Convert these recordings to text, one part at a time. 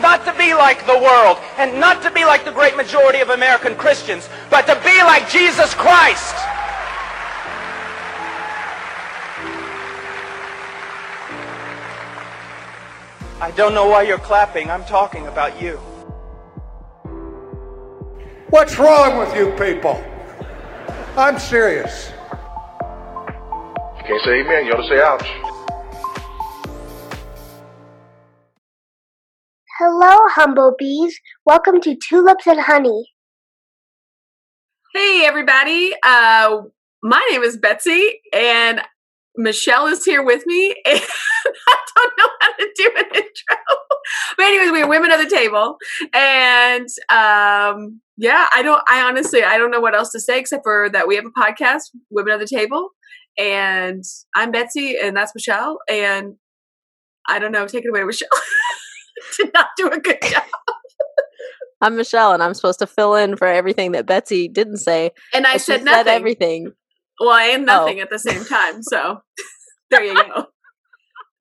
Not to be like the world and not to be like the great majority of American Christians, but to be like Jesus Christ. I don't know why you're clapping. I'm talking about you. What's wrong with you people? I'm serious. You can't say amen, you ought to say ouch. Hello, humblebees. Welcome to Tulips and Honey. Hey, everybody. Uh, my name is Betsy, and Michelle is here with me. And I don't know how to do an intro. But, anyways, we're women at the table. And um, yeah, I don't, I honestly, I don't know what else to say except for that we have a podcast, Women at the Table. And I'm Betsy, and that's Michelle. And I don't know, take it away, Michelle. Did not do a good job. I'm Michelle, and I'm supposed to fill in for everything that Betsy didn't say. And I but she said everything. Well, I am nothing Oh. at the same time. So there you go.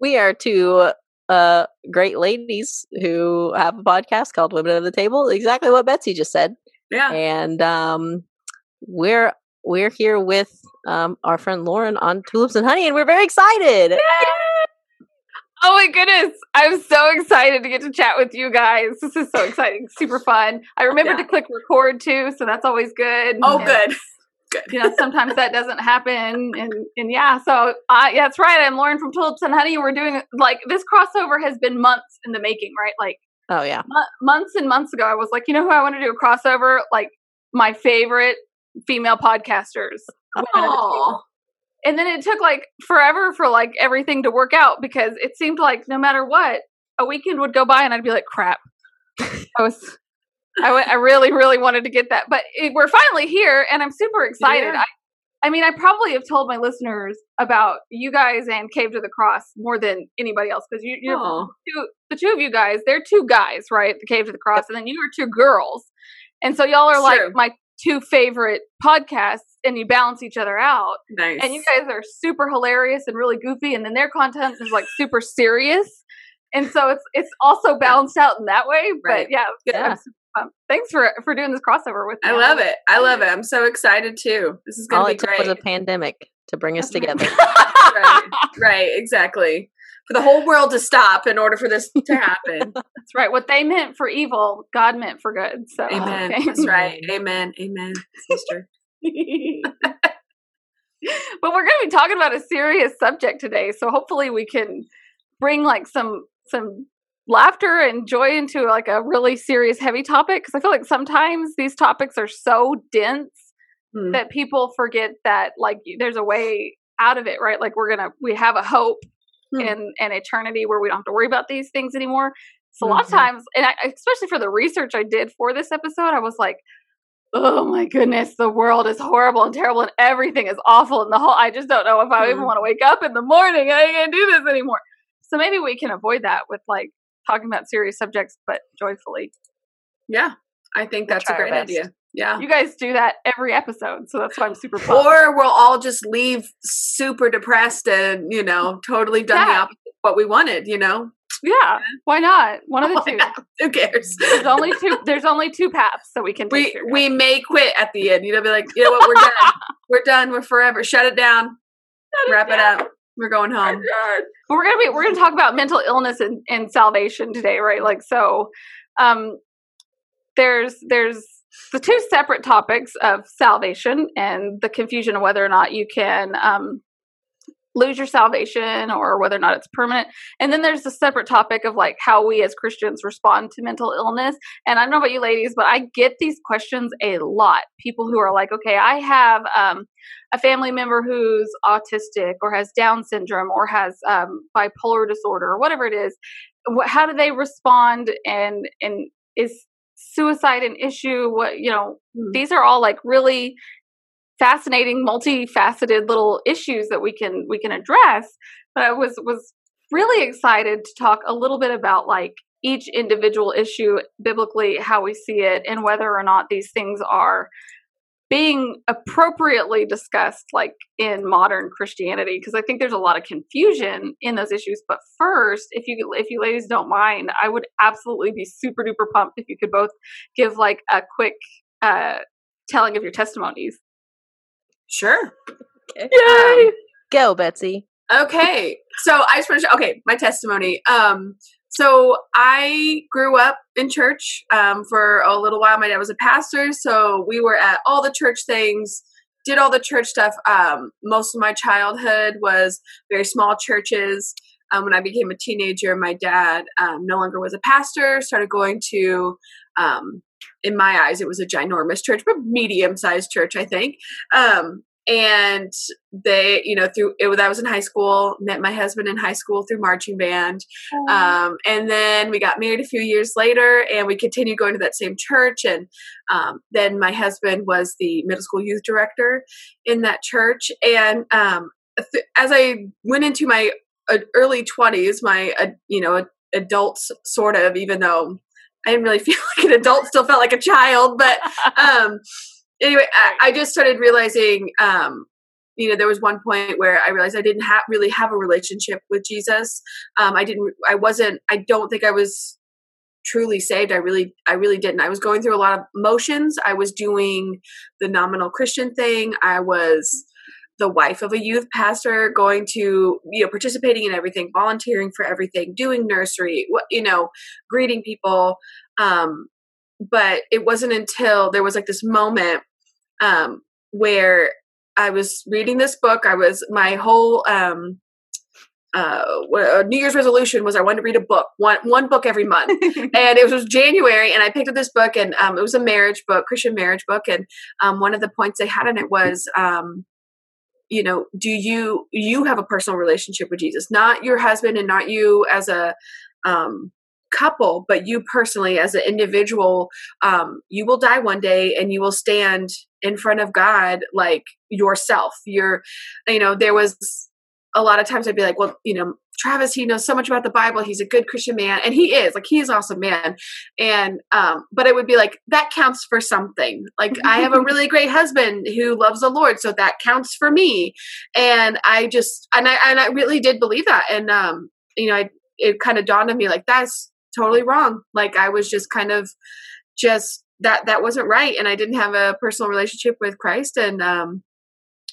We are two uh, great ladies who have a podcast called Women at the Table. Exactly what Betsy just said, Yeah. and um, we're we're here with um, our friend Lauren on Tulips and Honey, and we're very excited. Oh my goodness. I'm so excited to get to chat with you guys. This is so exciting. Super fun. I remember Yeah. to click record too, so that's always good. Oh, And, good. You know, sometimes that doesn't happen. And and yeah, so uh, yeah, that's right. I'm Lauren from Tulips and Honey. We're doing like this crossover has been months in the making, right? Like Oh yeah, mo- months and months ago, I was like, you know who I want to do a crossover? Like my favorite female podcasters. Women and then it took like forever for like everything to work out because it seemed like no matter what a weekend would go by and i'd be like crap. I was I I really really wanted to get that but it, we're finally here and i'm super excited. Yeah. I, I mean i probably have told my listeners about you guys and cave to the cross more than anybody else because you, you're oh. two, the two of you guys they're two guys right the cave to the cross and then you are two girls. And so y'all are like true. my two favorite podcasts and you balance each other out Nice. and you guys are super hilarious and really goofy and then their content is like super serious and so it's it's also balanced out in that way but Right. yeah, it's Yeah. super pumped. thanks for for doing this crossover with me I love it. I love it. I'm so excited too. This is going to be took great. was a pandemic to bring us together. right, right, exactly. For the whole world to stop in order for this to happen. that's right what they meant for evil god meant for good so Amen. okay. That's right. Amen. Amen, sister. but we're going to be talking about a serious subject today so hopefully we can bring like some some laughter and joy into like a really serious heavy topic because i feel like sometimes these topics are so dense Hmm. that people forget that like there's a way out of it right like we're gonna we have a hope Hmm. in an eternity where we don't have to worry about these things anymore so a lot of Mhm. times and I, especially for the research i did for this episode i was like oh my goodness the world is horrible and terrible and everything is awful and the whole i just don't know if i even Mhm. want to wake up in the morning i can't do this anymore so maybe we can avoid that with like talking about serious subjects but joyfully Yeah, I think We'll that's a great idea. Yeah. you guys do that every episode so that's why i'm super pumped. Or we'll all just leave super depressed and, you know, totally done the opposite of what we wanted, you know? Yeah why not one of the two Who cares? there's only two there's only two paths that we can we we may quit at the end. You know, be like, you know what, we're done. we're done. We're forever. Shut it down. Wrap it up. We're going home. But we're gonna be we're gonna talk about mental illness and, and salvation today, right? Like so um there's there's the two separate topics of salvation and the confusion of whether or not you can um lose your salvation or whether or not it's permanent. And then there's the separate topic of like how we as Christians respond to mental illness. And I don't know about you ladies, but I get these questions a lot. People who are like, okay, I have um, a family member who's autistic or has Down syndrome or has um, bipolar disorder or whatever it is. How do they respond? And and is suicide an issue? What you know? These are all like really fascinating, multifaceted little issues that we can we can address. But I was was really excited to talk a little bit about like each individual issue biblically, how we see it, and whether or not these things are being appropriately discussed like in modern christianity because i think there's a lot of confusion in those issues but first if you if you ladies don't mind i would absolutely be super duper pumped if you could both give like a quick uh telling of your testimonies Sure. Yay! Um, Go, Betsy. okay. So I just want to okay, my testimony. Um so I grew up in church um, for a little while. My dad was a pastor, so we were at all the church things, did all the church stuff. Um, most of my childhood was very small churches. Um, when I became a teenager, my dad um, no longer was a pastor. Started going to, um, in my eyes, it was a ginormous church, but medium-sized church, I think. Um, and they you know through it that was in high school met my husband in high school through marching band. Um, and then we got married a few years later and we continued going to that same church and um, then my husband was the middle school youth director in that church. And um, th- as i went into my uh, early 20s my uh, you know adults sort of even though i didn't really feel like an adult still felt like a child but um anyway, I, I, just started realizing, um, you know, there was one point where I realized I didn't have really have a relationship with Jesus. Um, I didn't, I wasn't, I don't think I was truly saved. I really, I really didn't. I was going through a lot of motions. I was doing the nominal Christian thing. I was the wife of a youth pastor, going to, you know, participating in everything, volunteering for everything, doing nursery, you know, greeting people. Um, but it wasn't until there was like this moment um, where I was reading this book. I was my whole um, uh, New Year's resolution was I wanted to read a book, one one book every month, and it was January, and I picked up this book, and um, it was a marriage book, Christian marriage book, and um, one of the points they had in it was, um, you know, do you you have a personal relationship with Jesus, not your husband, and not you as a um, couple, but you personally as an individual, um, you will die one day and you will stand in front of God like yourself. You're, you know, there was a lot of times I'd be like, well, you know, Travis, he knows so much about the Bible. He's a good Christian man. And he is, like, he is awesome man. And, um, but it would be like, that counts for something. Like, I have a really great husband who loves the Lord. So that counts for me. And I just, and I, and I really did believe that. And, um, you know, I, it kind of dawned on me like, that's totally wrong. Like, I was just kind of just, that, that wasn't right. And I didn't have a personal relationship with Christ. And, um,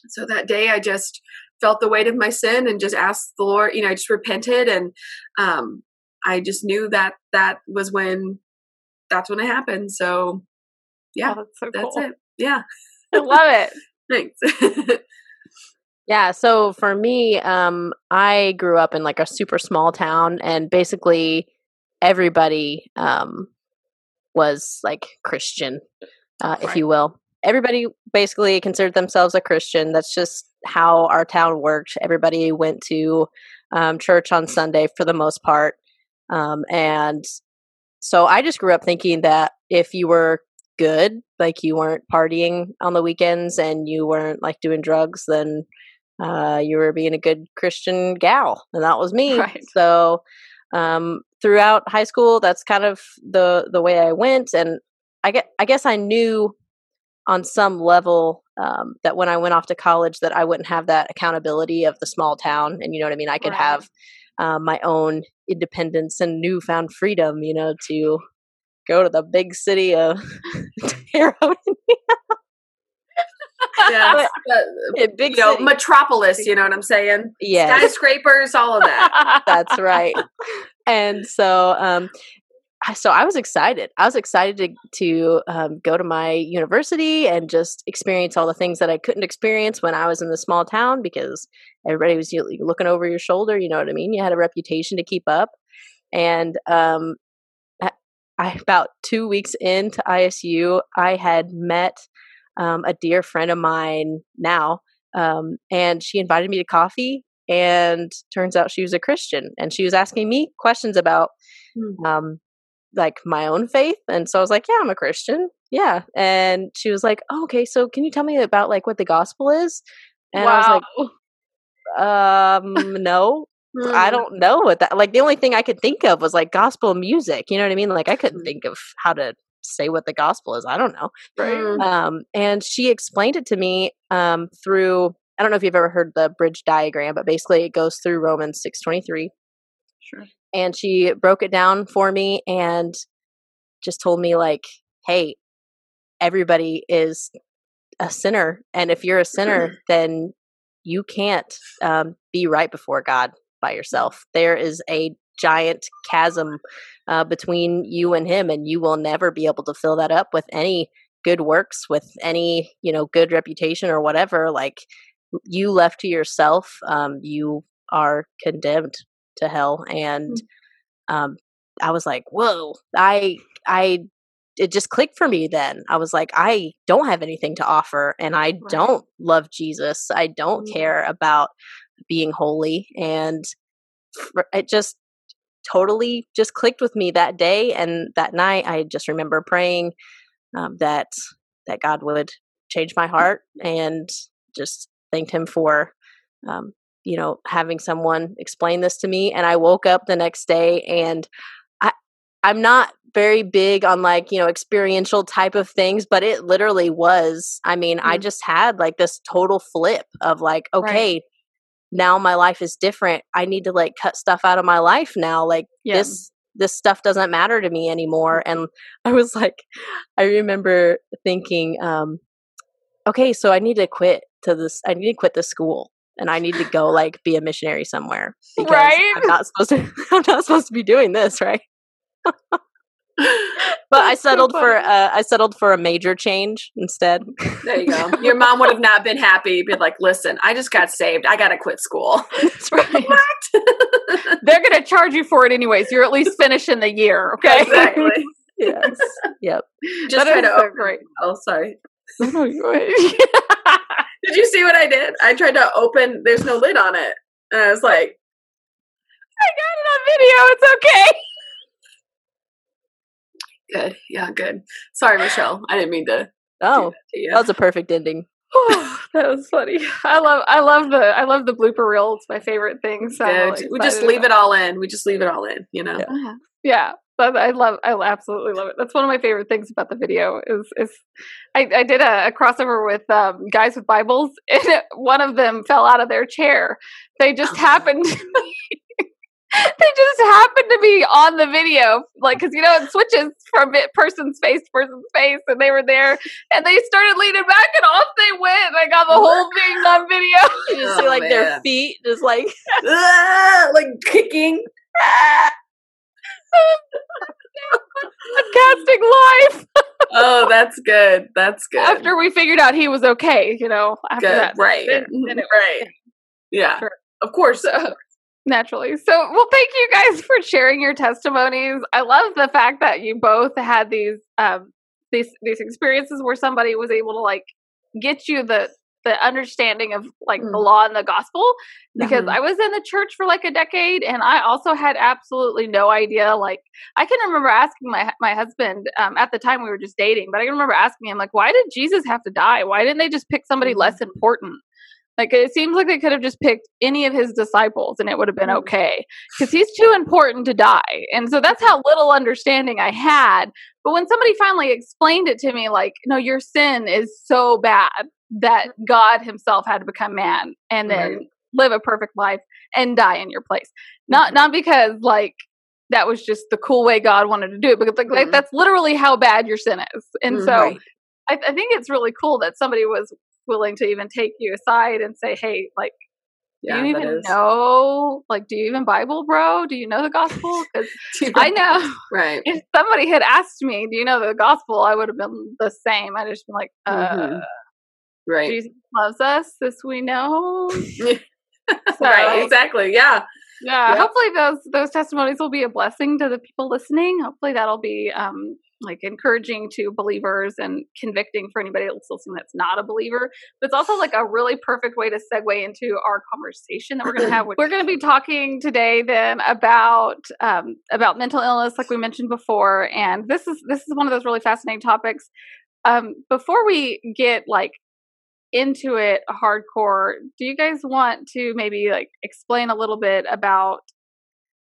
so that day I just, felt the weight of my sin and just asked the Lord, you know, I just repented and um I just knew that that was when that's when it happened. So yeah, oh, that's, so that's cool. it. Yeah. I love it. Thanks. yeah, so for me, um I grew up in like a super small town and basically everybody um was like Christian, uh, right. if you will. Everybody basically considered themselves a Christian. That's just how our town worked. Everybody went to um, church on Sunday for the most part. Um, and so I just grew up thinking that if you were good, like you weren't partying on the weekends and you weren't like doing drugs, then uh, you were being a good Christian gal. And that was me. Right. So um, throughout high school, that's kind of the, the way I went. And I, get, I guess I knew on some level um, that when I went off to college that I wouldn't have that accountability of the small town, and you know what I mean. I could right. have um, my own independence and newfound freedom, you know, to go to the big city of yeah, but, big you know, city. metropolis. You know what I'm saying? Yeah, skyscrapers, all of that. That's right. And so, um, so I was excited. I was excited to to um, go to my university and just experience all the things that I couldn't experience when I was in the small town because everybody was looking over your shoulder. You know what I mean? You had a reputation to keep up, and um, I about two weeks into ISU, I had met um, a dear friend of mine now, um, and she invited me to coffee. And turns out she was a Christian, and she was asking me questions about hmm. Like my own faith and so i was like yeah i'm a christian yeah and she was like oh, okay so can you tell me about like what the gospel is and wow. i was like um no i Hmm. don't know what that like the only thing i could think of was like gospel music you know what i mean like i couldn't Mhm. think of how to say what the gospel is. I don't know. Right. Um, and she explained it to me um, through. I don't know if you've ever heard the bridge diagram, but basically it goes through Romans six twenty three. Sure. And she broke it down for me and just told me like, "Hey, everybody is a sinner, and if you're a sinner, then you can't um, be right before God by yourself. There is a giant chasm uh, between you and Him, and you will never be able to fill that up with any good works, with any you know good reputation or whatever. Like you left to yourself, um, you are condemned to hell. And um, I was like, whoa, I I it just clicked for me then. I was like, I don't have anything to offer and I don't love Jesus. I don't Mhm. care about being holy. And fr- it just totally just clicked with me that day and that night. I just remember praying um, that that God would change my heart and just thanked him for um, you know having someone explain this to me and i woke up the next day and i i'm not very big on like you know experiential type of things but it literally was i mean i Mm. just had like this total flip of like Right. okay now my life is different i need to like cut stuff out of my life now like Yeah. this this stuff doesn't matter to me anymore and i was like i remember thinking um okay so i need to quit to this i need to quit the school and i need to go like be a missionary somewhere because Right? i'm not supposed to i'm not supposed to be doing this right but i That's so settled for uh, i settled for a major change instead There you go. Your mom would have not been happy. Be like, listen, I just got saved. I gotta quit school. that's right They're going to charge you for it anyways. You're at least finishing the year, okay? exactly. yes yep Just That try to great. Oh, sorry. No, ahead. Did you see what I did? I tried to open. There's no lid on it, and I was like, I got it on video. It's okay. good, yeah, good. Sorry, Michelle. I didn't mean to. do oh that to you. that was a perfect ending Oh, that was funny. I love I love the I love the blooper reel. It's my favorite thing. So I'm really we just leave it all in. We just leave it all in. You know. Yeah. Uh-huh. Yeah. But I love, I absolutely love it. That's one of my favorite things about the video. Is is I, I did a, a crossover with um, guys with Bibles, and it, one of them fell out of their chair. They just Oh. happened. To be, they just happened to be on the video, like because you know it switches from it, person's face to person's face, and they were there, and they started leaning back, and off they went. And I got the whole thing on video. you just Oh, see like their feet just like Ah, like kicking. Casting life Oh, that's good. That's good. after we figured out he was okay. You know, after good. that, right. then- then it right. Yeah. Sure. Of course. So, naturally. So, well, thank you guys for sharing your testimonies. I love the fact that you both had these um these these experiences where somebody was able to like get you the the understanding of like the Mm. law and the gospel because Mhm. I was in the church for like a decade and I also had absolutely no idea like I can remember asking my my husband um, at the time we were just dating but I can remember asking him like why did Jesus have to die why didn't they just pick somebody less important like it seems like they could have just picked any of his disciples and it would have been Mhm. okay because he's too important to die. And so that's how little understanding I had. But when somebody finally explained it to me, like, no, your sin is so bad that God himself had to become man and then Right. live a perfect life and die in your place. Not not because like that was just the cool way God wanted to do it, because like, like Mhm. that's literally how bad your sin is. And Mm, so right. I, I think it's really cool that somebody was willing to even take you aside and say, "Hey, like, yeah, do you even is- know? Like, do you even Bible, bro? Do you know the gospel?" Because I know Right. if somebody had asked me, "Do you know the gospel?" I would have been the same. I'd just been like, uh, Mhm. Right. "Jesus loves us, this we know." right. Exactly. Yeah. Yeah, Yep. hopefully those those testimonies will be a blessing to the people listening. Hopefully that'll be um like encouraging to believers and convicting for anybody else listening that's not a believer. But it's also like a really perfect way to segue into our conversation that we're going to have. we're going to be talking today then about um about mental illness, like we mentioned before, and this is this is one of those really fascinating topics. Um, before we get like into it hardcore, do you guys want to maybe like explain a little bit about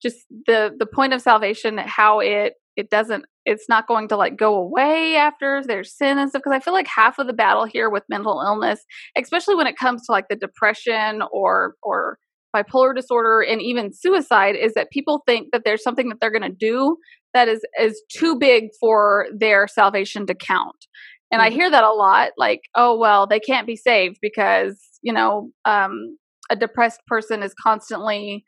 just the the point of salvation, how it it doesn't it's not going to like go away after there's sin and stuff? Because i feel like half of the battle here with mental illness especially when it comes to like the depression or or bipolar disorder and even suicide is that people think that there's something that they're going to do that is is too big for their salvation to count and mm-hmm. i hear that a lot like oh well they can't be saved because you know um, a depressed person is constantly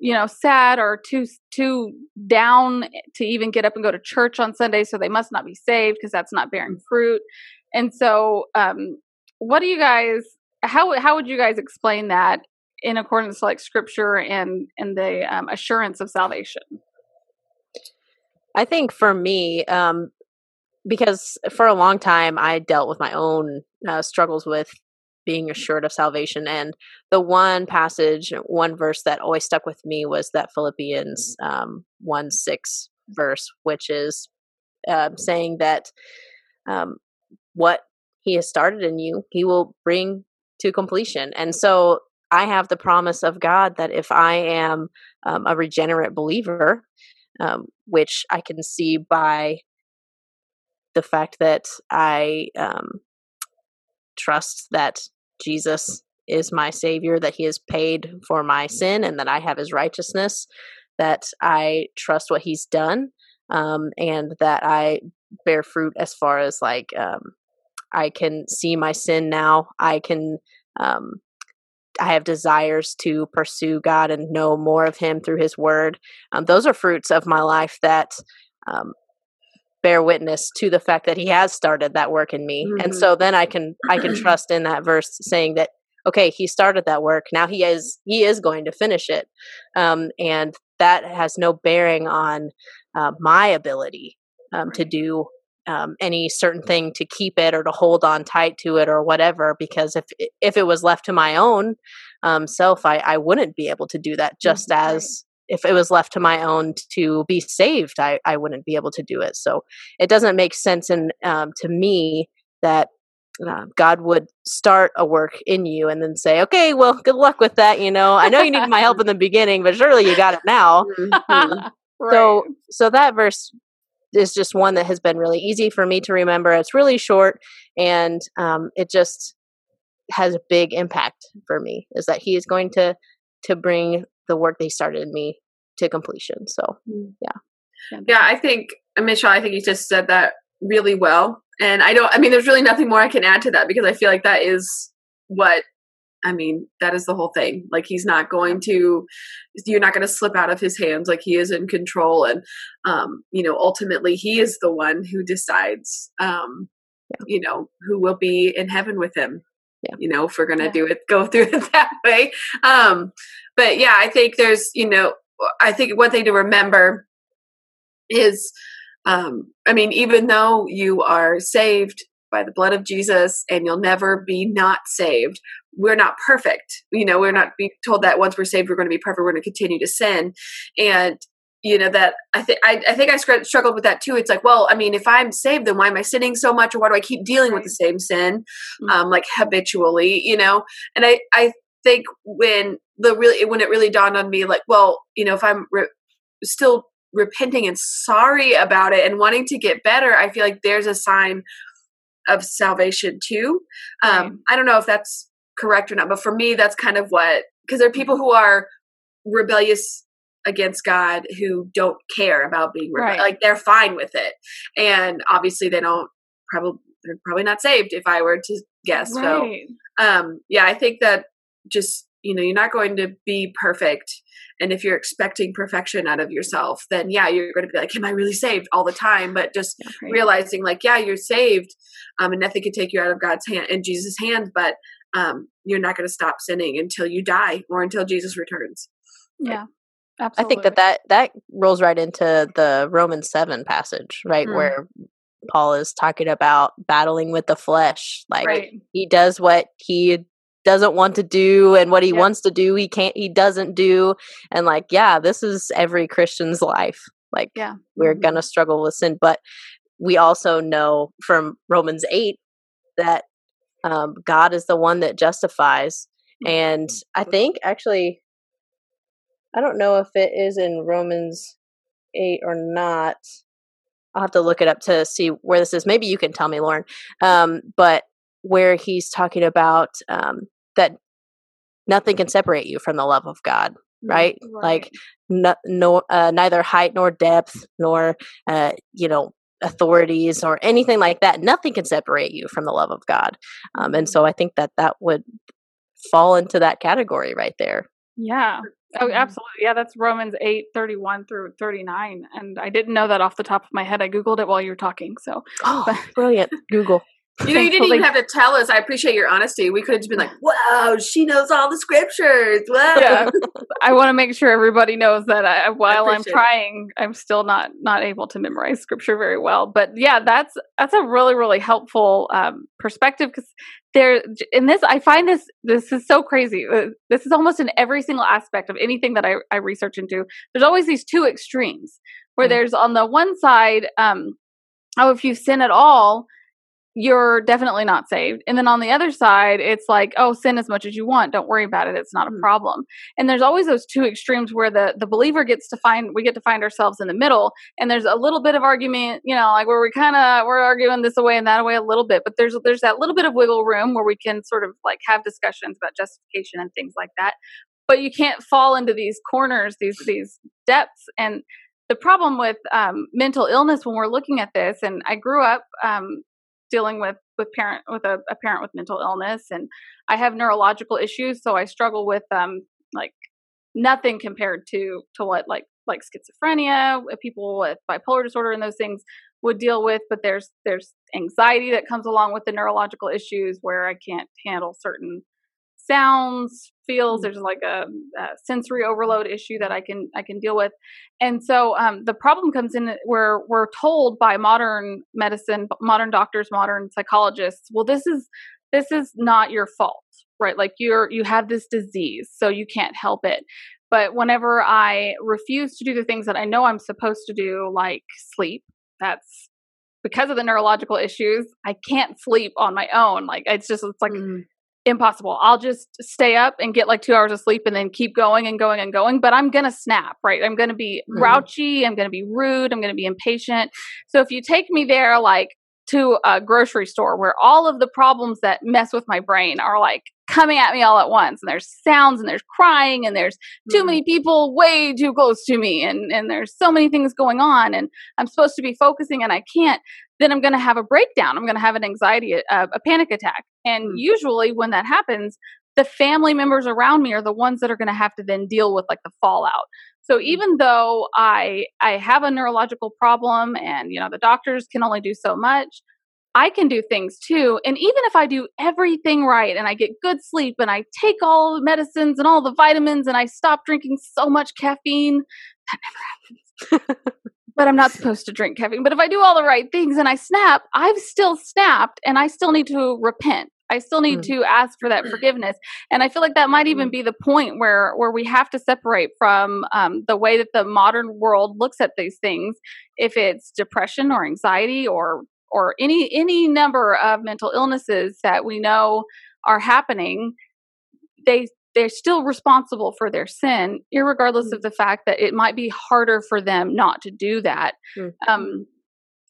you know sad or too too down to even get up and go to church on sunday so they must not be saved because that's not bearing fruit. And so um what do you guys how how would you guys explain that in accordance to like scripture and and the um, assurance of salvation? I think for me um because for a long time i dealt with my own uh, struggles with being assured of salvation and the one passage one verse that always stuck with me was that philippians um, 1 6 verse which is uh, saying that um, what he has started in you he will bring to completion. And so I have the promise of God that if I am um, a regenerate believer, um, which I can see by the fact that I um, trust that Jesus is my Savior, that He has paid for my sin, and that I have His righteousness, that I trust what He's done, um, and that I bear fruit as far as like um, I can see my sin now. I can um, I have desires to pursue God and know more of Him through His Word. Um, those are fruits of my life that um, bear witness to the fact that He has started that work in me, mm-hmm. and so then I can I can trust in that verse saying that okay, He started that work. Now He is He is going to finish it, um, and that has no bearing on uh, my ability um, to do um, any certain thing to keep it or to hold on tight to it or whatever. Because if if it was left to my own um, self, I, I wouldn't be able to do that. Just mm-hmm. as if it was left to my own to be saved, I, I wouldn't be able to do it. So it doesn't make sense in, um, to me that uh, God would start a work in you and then say, okay, well, good luck with that. You know, I know you needed my help in the beginning, but surely you got it now. Mm-hmm. right. So, so that verse is just one that has been really easy for me to remember. It's really short and um, it just has a big impact for me is that he is going to to bring the work they started in me to completion. So mm. yeah. Yeah, I think Michelle, I think you just said that really well. And I don't I mean there's really nothing more I can add to that because I feel like that is what I mean, that is the whole thing. Like he's not going to, you're not going to slip out of his hands. Like he is in control, and um, you know, ultimately, he is the one who decides, um, yeah. you know, who will be in heaven with him. Yeah. You know, if we're going to yeah. do it, go through it that way. Um, but yeah, I think there's, you know, I think one thing to remember is, um, I mean, even though you are saved by the blood of Jesus and you'll never be not saved we're not perfect. You know, we're not being told that once we're saved, we're going to be perfect. We're going to continue to sin. And, you know, that I think, I, I think I struggled with that too. It's like, well, I mean, if I'm saved, then why am I sinning so much? Or why do I keep dealing with the same sin, mm-hmm. um, like habitually, you know? And I, I think when the really, when it really dawned on me, like, well, you know, if I'm re- still repenting and sorry about it and wanting to get better, I feel like there's a sign of salvation too. Um, right. I don't know if that's correct or not. But for me, that's kind of what, because there are people who are rebellious against God who don't care about being rebellious. Right. Like they're fine with it. And obviously they don't probably, they're probably not saved if I were to guess. Right. So, um, yeah, I think that just, you know, you're not going to be perfect. And if you're expecting perfection out of yourself, then yeah, you're going to be like, am I really saved all the time? But just right. realizing like, yeah, you're saved. Um, and nothing can take you out of God's hand and Jesus' hand, but um, you're not going to stop sinning until you die or until Jesus returns. Yeah. Absolutely. I think that, that that rolls right into the Romans 7 passage, right? Mm. Where Paul is talking about battling with the flesh. Like right. he does what he doesn't want to do and what he yeah. wants to do he can't he doesn't do and like yeah this is every christian's life like yeah we're mm-hmm. gonna struggle with sin but we also know from romans 8 that um, God is the one that justifies. And I think actually, I don't know if it is in Romans 8 or not. I'll have to look it up to see where this is. Maybe you can tell me, Lauren. Um, but where he's talking about um, that nothing can separate you from the love of God, right? Like no, no uh, neither height nor depth nor uh, you know authorities or anything like that. Nothing can separate you from the love of God. Um, and so I think that that would fall into that category right there. Yeah. Oh, absolutely. Yeah, that's Romans 8, 31 through 39. And I didn't know that off the top of my head. I Googled it while you were talking. So, Oh, brilliant. Google. You know, you didn't even have to tell us. I appreciate your honesty. We could have just been like, "Wow, she knows all the scriptures." Yeah, I want to make sure everybody knows that I, while I'm appreciate it. trying, I'm still not not able to memorize scripture very well. But yeah, that's that's a really really helpful um, perspective because there in this I find this this is so crazy. Uh, This is almost in every single aspect of anything that I, I research into. There's always these two extremes where Mhm. there's on the one side, um, oh, if you sin at all, you're definitely not saved. And then on the other side, it's like, oh, sin as much as you want. Don't worry about it. It's not a Mm. problem. And there's always those two extremes where the the believer gets to find we get to find ourselves in the middle. And there's a little bit of argument, you know, like where we kind of we're arguing this away and that away a little bit. But there's there's that little bit of wiggle room where we can sort of like have discussions about justification and things like that. But you can't fall into these corners, these these depths. And the problem with um, mental illness when we're looking at this, and I grew up um, dealing with with parent with a, a parent with mental illness, and I have neurological issues, so I struggle with um like nothing compared to to what like like schizophrenia, uh, people with bipolar disorder, and those things would deal with. But there's there's anxiety that comes along with the neurological issues where I can't handle certain sounds feels there's like a, a sensory overload issue that i can i can deal with. And so um, the problem comes in where we're told by modern medicine modern doctors modern psychologists well this is this is not your fault right? Like you're you have this disease so you can't help it. But whenever i refuse to do the things that i know i'm supposed to do like sleep that's because of the neurological issues i can't sleep on my own. Like it's just it's like Mm. Impossible. I'll just stay up and get like two hours of sleep and then keep going and going and going. But I'm going to snap, right? I'm going to be Mhm. grouchy. I'm going to be rude. I'm going to be impatient. So if you take me there, like to a grocery store where all of the problems that mess with my brain are like coming at me all at once and there's sounds and there's crying and there's too Mhm. many people way too close to me and and there's so many things going on and I'm supposed to be focusing and I can't then I'm going to have a breakdown. I'm going to have an anxiety, a, a panic attack. And Mm. usually when that happens, the family members around me are the ones that are going to have to then deal with like the fallout. So mm-hmm. even though I I have a neurological problem and you know the doctors can only do so much, I can do things too. And even if I do everything right and I get good sleep and I take all the medicines and all the vitamins and I stop drinking so much caffeine, that never happens. but I'm not supposed to drink caffeine. But if I do all the right things and I snap, I've still snapped and I still need to repent. I still need Mm. to ask for that forgiveness. And I feel like that might even Mm. be the point where where we have to separate from um, the way that the modern world looks at these things. If it's depression or anxiety or or any any number of mental illnesses that we know are happening, they they're still responsible for their sin, irregardless of the fact that it might be harder for them not to do that. Mm. Um,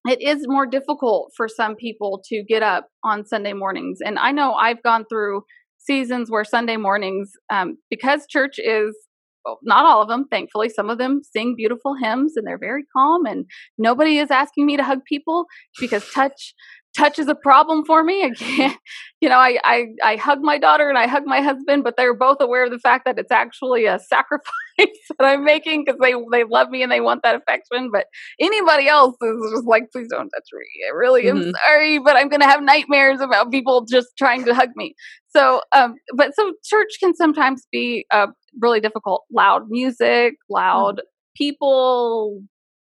it is more difficult for some people to get up on Sunday mornings, and I know I've gone through seasons where Sunday mornings, um, because church is well, not all of them, thankfully, some of them sing beautiful hymns and they're very calm, and nobody is asking me to hug people because touch touch is a problem for me. I can't, you know, I, I, I hug my daughter and I hug my husband, but they're both aware of the fact that it's actually a sacrifice that I'm making because they, they love me and they want that affection. But anybody else is just like, please don't touch me. I really am Mhm. sorry, but I'm going to have nightmares about people just trying to hug me. So, um, but so church can sometimes be uh, really difficult. Loud music, loud people,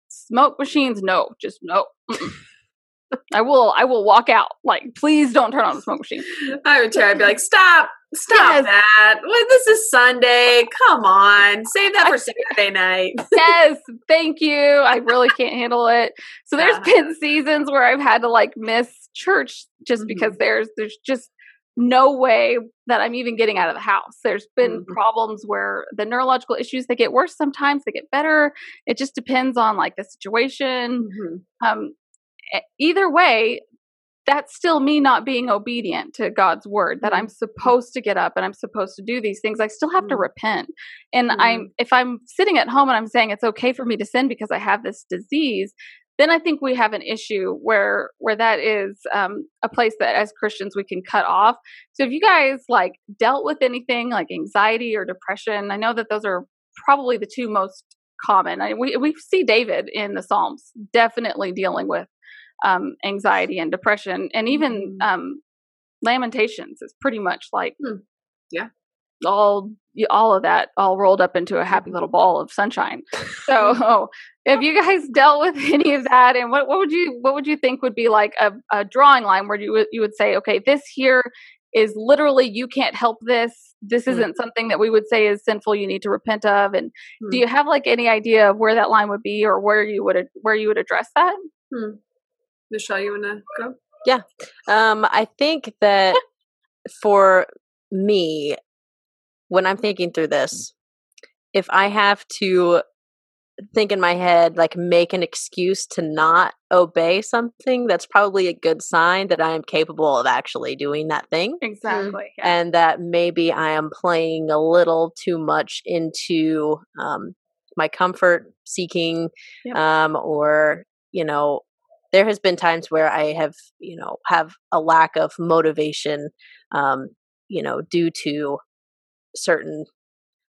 smoke machines. No, just no. I will. I will walk out. Like, please don't turn on the smoke machine. I would try. I'd be like, stop, stop Yes. that. Well, this is Sunday. Come on, save that for Saturday night. yes, thank you. I really can't handle it. So there's Yeah. been seasons where I've had to like miss church just Mhm. because there's there's just no way that I'm even getting out of the house. There's been Mhm. problems where the neurological issues they get worse sometimes, they get better. It just depends on like the situation. Mhm. Um either way, that's still me not being obedient to God's word that I'm supposed to get up and I'm supposed to do these things. I still have to Mm. repent. And I'm if I'm sitting at home and I'm saying it's okay for me to sin because I have this disease, then I think we have an issue where where that is um, a place that as Christians we can cut off. So if you guys like dealt with anything like anxiety or depression, I know that those are probably the two most common. I, we we see David in the Psalms definitely dealing with um, anxiety and depression, and even um, Lamentations is pretty much like Hmm. Yeah. all all of that all rolled up into a happy little ball of sunshine. So if you guys dealt with any of that, and what what would you what would you think would be like a, a drawing line where you would you would say, okay, this here is literally you can't help this. This Hmm. isn't something that we would say is sinful. You need to repent of. And Hmm. do you have like any idea of where that line would be, or where you would where you would address that? Michelle, you want to go? Yeah. Um, I think that for me, when I'm thinking through this, if I have to think in my head, like make an excuse to not obey something, that's probably a good sign that I am capable of actually doing that thing. Exactly. Yeah. And that maybe I am playing a little too much into um, my comfort seeking, Yep. um, or, you know, there has been times where I have, you know, have a lack of motivation, um, you know, due to certain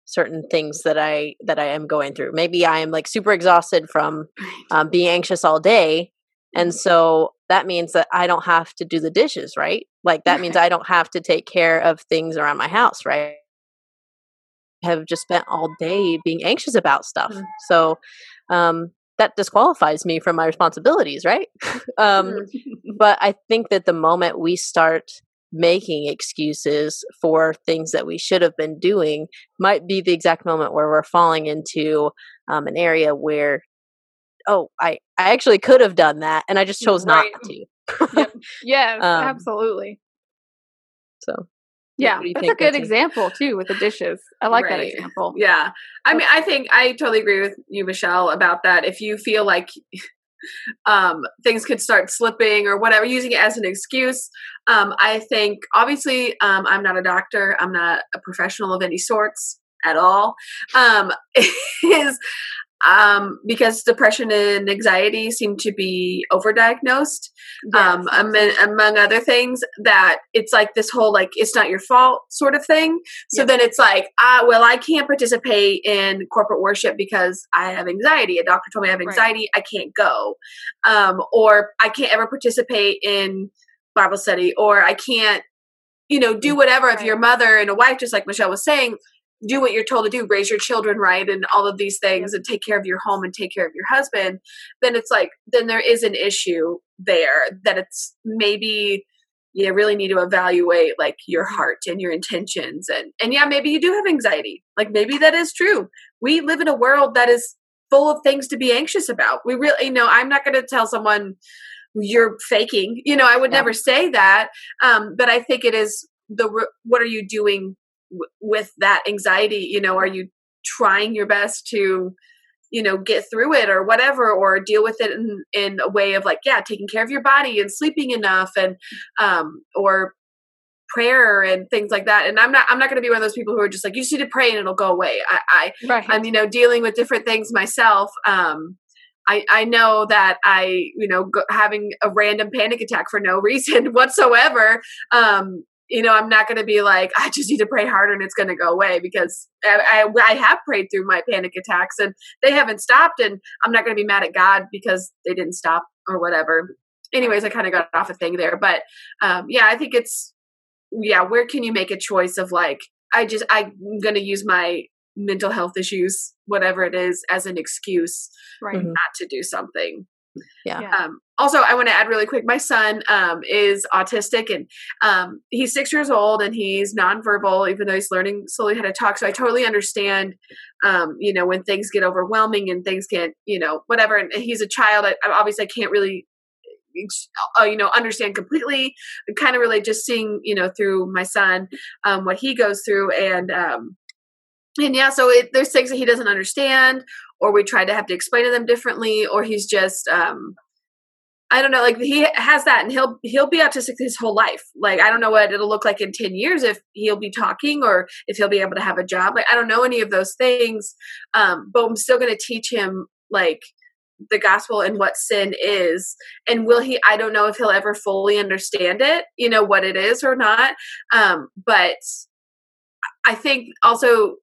certain things that I that I am going through. Maybe I am like super exhausted from um, being anxious all day, and so that means that I don't have to do the dishes, right? Like that means I don't have to take care of things around my house, right? Have just spent all day being anxious about stuff, Mm. so um, that disqualifies me from my responsibilities, right? um, but I think that the moment we start making excuses for things that we should have been doing might be the exact moment where we're falling into um, an area where oh i i actually could have done that and i just chose Right. not to Yeah, um, absolutely. so Yeah, what that's a good example too with the dishes. I like that example. Yeah. I mean, I think I totally agree with you, Michelle, about that. If you feel like um, things could start slipping or whatever, using it as an excuse, um, I think obviously um, I'm not a doctor, I'm not a professional of any sorts at all. Um, is um, because depression and anxiety seem to be overdiagnosed. Um, among, among other things that it's like this whole like it's not your fault sort of thing. So Yep. then it's like ah well i can't participate in corporate worship because i have anxiety. A doctor told me i have Right. anxiety. I can't go. Um, or i can't ever participate in bible study or i can't you know do whatever if your mother and a wife just like michelle was saying do what you're told to do raise your children right and all of these things and take care of your home and take care of your husband then it's like then there is an issue there that it's maybe you really need to evaluate like your heart and your intentions and and yeah maybe you do have anxiety. Like maybe that is true. We live in a world that is full of things to be anxious about. We really you know i'm not going to tell someone you're faking you know i would Yeah. never say that um but i think it is the what are you doing w- with that anxiety you know are you trying your best to you know get through it or whatever or deal with it in, in a way of like yeah taking care of your body and sleeping enough and um or prayer and things like that. And i'm not i'm not going to be one of those people who are just like you just need to pray and it'll go away. I i Right. i'm you know dealing with different things myself. Um I, I know that I, you know, go, having a random panic attack for no reason whatsoever, um, you know, I'm not going to be like, I just need to pray harder and it's going to go away because I, I, I have prayed through my panic attacks and they haven't stopped. And I'm not going to be mad at God because they didn't stop or whatever. Anyways, I kind of got off a thing there. But um, yeah, I think it's, yeah, where can you make a choice of like, I just, I'm going to use my mental health issues, whatever it is, as an excuse right. Not to do something. Yeah. Um, also, I want to add really quick. My son um, is autistic, and um, he's six years old, and he's nonverbal, even though he's learning slowly how to talk. So I totally understand, um, you know, when things get overwhelming and things get, you know, whatever. And he's a child. I, I obviously I can't really uh, you know understand completely. Kind of relate just seeing you know through my son um, what he goes through and um, and yeah, so it, there's things that he doesn't understand, or we try to have to explain to them differently, or he's just um, I don't know, like he has that, and he'll he'll be autistic his whole life. Like I don't know what it'll look like in ten years if he'll be talking or if he'll be able to have a job. Like I don't know any of those things, um, but I'm still going to teach him like the gospel and what sin is and will he i don't know if he'll ever fully understand it you know what it is or not um but i think also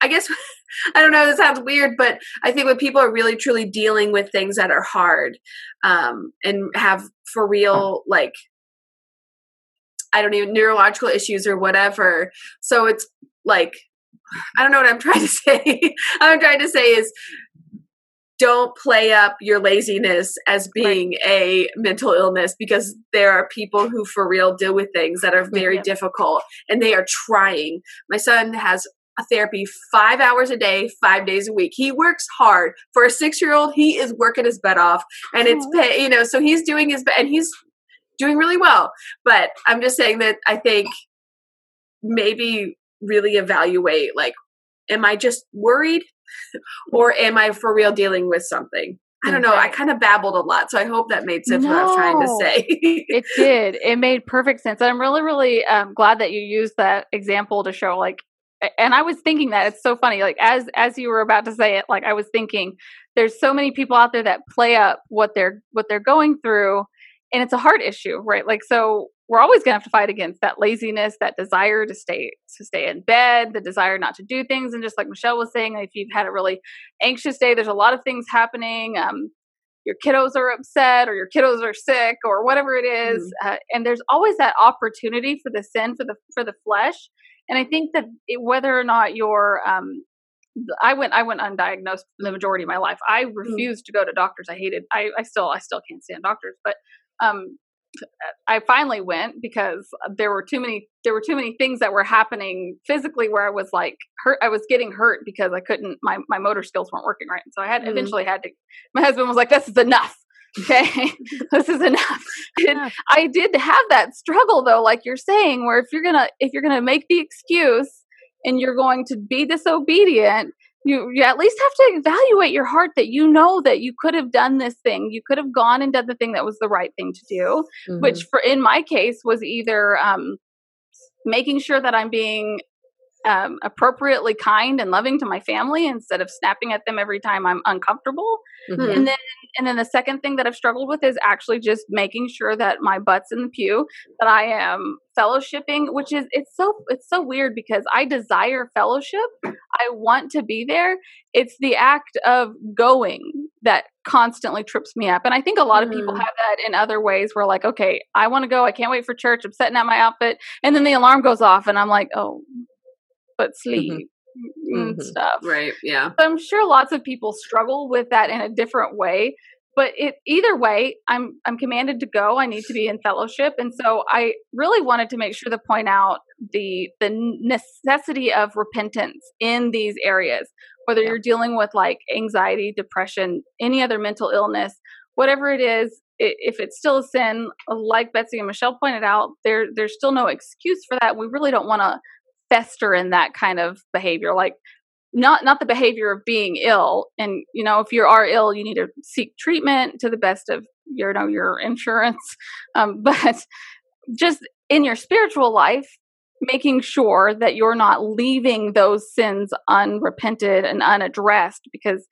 I guess I don't know. This sounds weird, but I think when people are really truly dealing with things that are hard um, and have for real, like I don't even neurological issues or whatever. So it's like I don't know what I'm trying to say. I'm trying to say is don't play up your laziness as being right. a mental illness because there are people who for real deal with things that are very yeah. difficult and they are trying. My son has therapy five hours a day, five days a week. He works hard for a six year old. He is working his butt off, and it's pay, you know. So he's doing his and he's doing really well. But I'm just saying that I think maybe really evaluate like, am I just worried, or am I for real dealing with something? I don't know. I kind of babbled a lot, so I hope that made sense no, what I was trying to say. it did. It made perfect sense. I'm really, really um, glad that you used that example to show like and I was thinking that it's so funny. Like as as you were about to say it, like I was thinking, there's so many people out there that play up what they're what they're going through, and it's a hard issue, right? Like so, we're always gonna have to fight against that laziness, that desire to stay to stay in bed, the desire not to do things, and just like Michelle was saying, if you've had a really anxious day, there's a lot of things happening. Um, your kiddos are upset or your kiddos are sick or whatever it is, mm. uh, and there's always that opportunity for the sin for the for the flesh and I think that it, whether or not you're, um, I went, I went undiagnosed the majority of my life. I mm. refused mm. to go to doctors. I hated, I, I still, I still can't stand doctors, but, um, I finally went because there were too many there were too many things that were happening physically where I was like hurt I was getting hurt because I couldn't my my motor skills weren't working right. So I had mm. eventually had to my husband was like this is enough okay? This is enough. And i did have that struggle though like you're saying where if you're gonna if you're gonna make the excuse and you're going to be disobedient you, you at least have to evaluate your heart that you know that you could have done this thing. You could have gone and done the thing that was the right thing to do mm-hmm. which for in my case was either um, making sure that i'm being um, appropriately kind and loving to my family instead of snapping at them every time I'm uncomfortable. Mm-hmm. And then and then the second thing that I've struggled with is actually just making sure that my butt's in the pew, that I am fellowshipping, which is it's so it's so weird because I desire fellowship. I want to be there. It's the act of going that constantly trips me up. And I think a lot of people mm-hmm. have that in other ways where like, okay, I want to go, I can't wait for church, I'm setting out my outfit, and then the alarm goes off and I'm like, oh, but mm-hmm. sleep mm-hmm. and mm-hmm. stuff. Right. Yeah. So I'm sure lots of people struggle with that in a different way. But it either way, I'm I'm commanded to go. I need to be in fellowship, and so I really wanted to make sure to point out the the necessity of repentance in these areas. Whether yeah. you're dealing with like anxiety, depression, any other mental illness, whatever it is, if it's still a sin, like Betsy and Michelle pointed out, there there's still no excuse for that. We really don't want to fester in that kind of behavior like not not the behavior of being ill. And you know if you are ill you need to seek treatment to the best of your you know your insurance. Um, but just in your spiritual life making sure that you're not leaving those sins unrepented and unaddressed because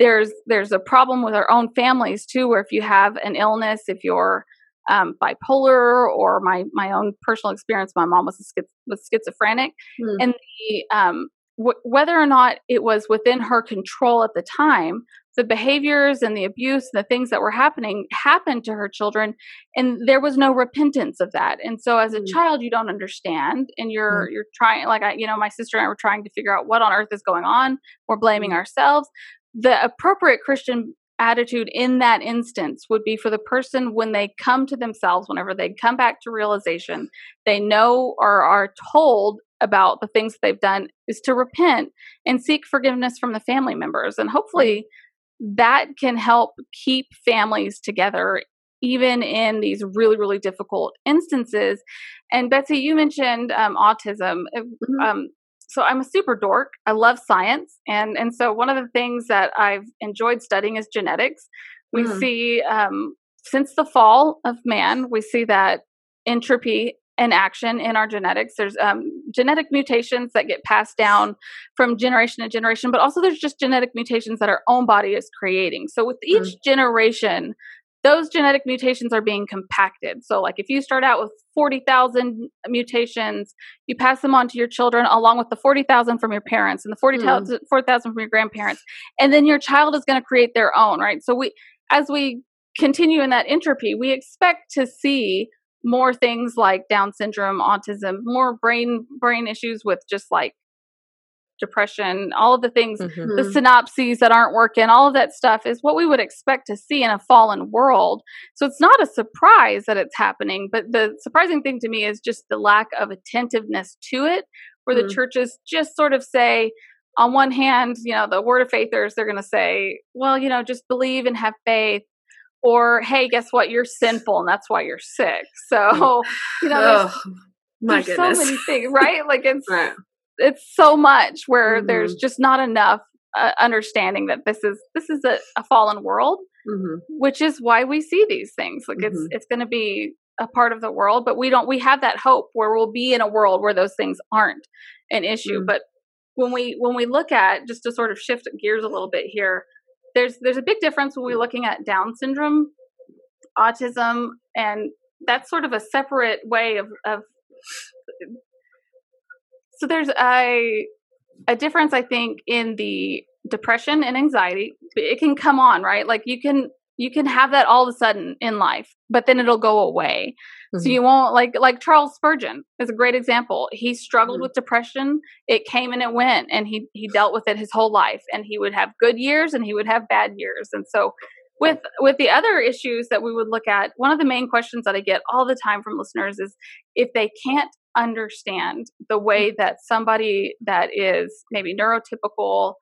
there's there's a problem with our own families too where if you have an illness if you're um, bipolar or my my own personal experience. My mom was schiz- was schizophrenic, mm. and the um, w- whether or not it was within her control at the time, the behaviors and the abuse and the things that were happening happened to her children, and there was no repentance of that. And so, as a mm. child, you don't understand, and you're mm. you're trying like I, you know, my sister and I were trying to figure out what on earth is going on. We're blaming hmm. ourselves. The appropriate Christian attitude in that instance would be for the person when they come to themselves, whenever they come back to realization, they know or are told about the things they've done, is to repent and seek forgiveness from the family members. And hopefully that can help keep families together even in these really, really difficult instances. And Betsy, you mentioned um, autism. Mm-hmm. Um, so I'm a super dork. I love science, and and so one of the things that I've enjoyed studying is genetics. We Mm. see um, since the fall of man, we see that entropy in action in our genetics. There's um, genetic mutations that get passed down from generation to generation, but also there's just genetic mutations that our own body is creating. So with each generation, those genetic mutations are being compacted. So, like if you start out with 40,000 mutations, you pass them on to your children along with the 40,000 from your parents and the 40,000 hmm. 4,000 from your grandparents. And then your child is going to create their own, right? So, we, as we continue in that entropy, we expect to see more things like Down syndrome, autism, more brain brain issues with just like depression, all of the things Mhm. the synapses that aren't working, all of that stuff is what we would expect to see in a fallen world. So it's not a surprise that it's happening, but the surprising thing to me is just the lack of attentiveness to it, where Mm. the churches just sort of say, on one hand, you know, the word of faithers, they're going to say, well, you know, just believe and have faith. Or, hey, guess what? You're sinful and that's why you're sick. So, you know, there's, oh, there's so many things, right? Like it's, Right. It's so much where Mhm. there's just not enough uh, understanding that this is this is a, a fallen world Mhm. which is why we see these things like it's Mhm. it's going to be a part of the world but we don't we have that hope where we'll be in a world where those things aren't an issue Mm. but when we when we look at just to sort of shift gears a little bit here there's there's a big difference when we're looking at down syndrome autism and that's sort of a separate way of of so there's a a difference i think in the depression and anxiety. It can come on right? Like you can you can have that all of a sudden in life but then it'll go away. So Mhm. you won't like like charles spurgeon is a great example. He struggled Mhm. with depression. It came and it went and he he dealt with it his whole life and he would have good years and he would have bad years. And so with with the other issues that we would look at one of the main questions that i get all the time from listeners is if they can't understand the way that somebody that is maybe neurotypical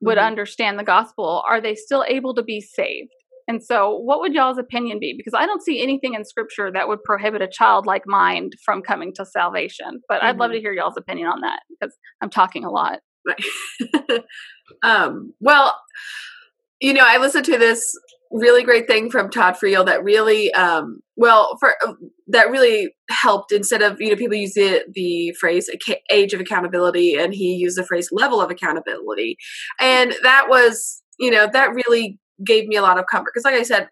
would Mhm. understand the gospel are they still able to be saved and so what would y'all's opinion be because i don't see anything in scripture that would prohibit a childlike mind from coming to salvation but i'd love Mhm. to hear y'all's opinion on that because i'm talking a lot Right. um, well, you know, I listened to this really great thing from Todd Friel that really, um, well, for uh, that really helped. Instead of you know, people use the the phrase age of accountability, and he used the phrase level of accountability, and that was, you know, that really gave me a lot of comfort because, like I said.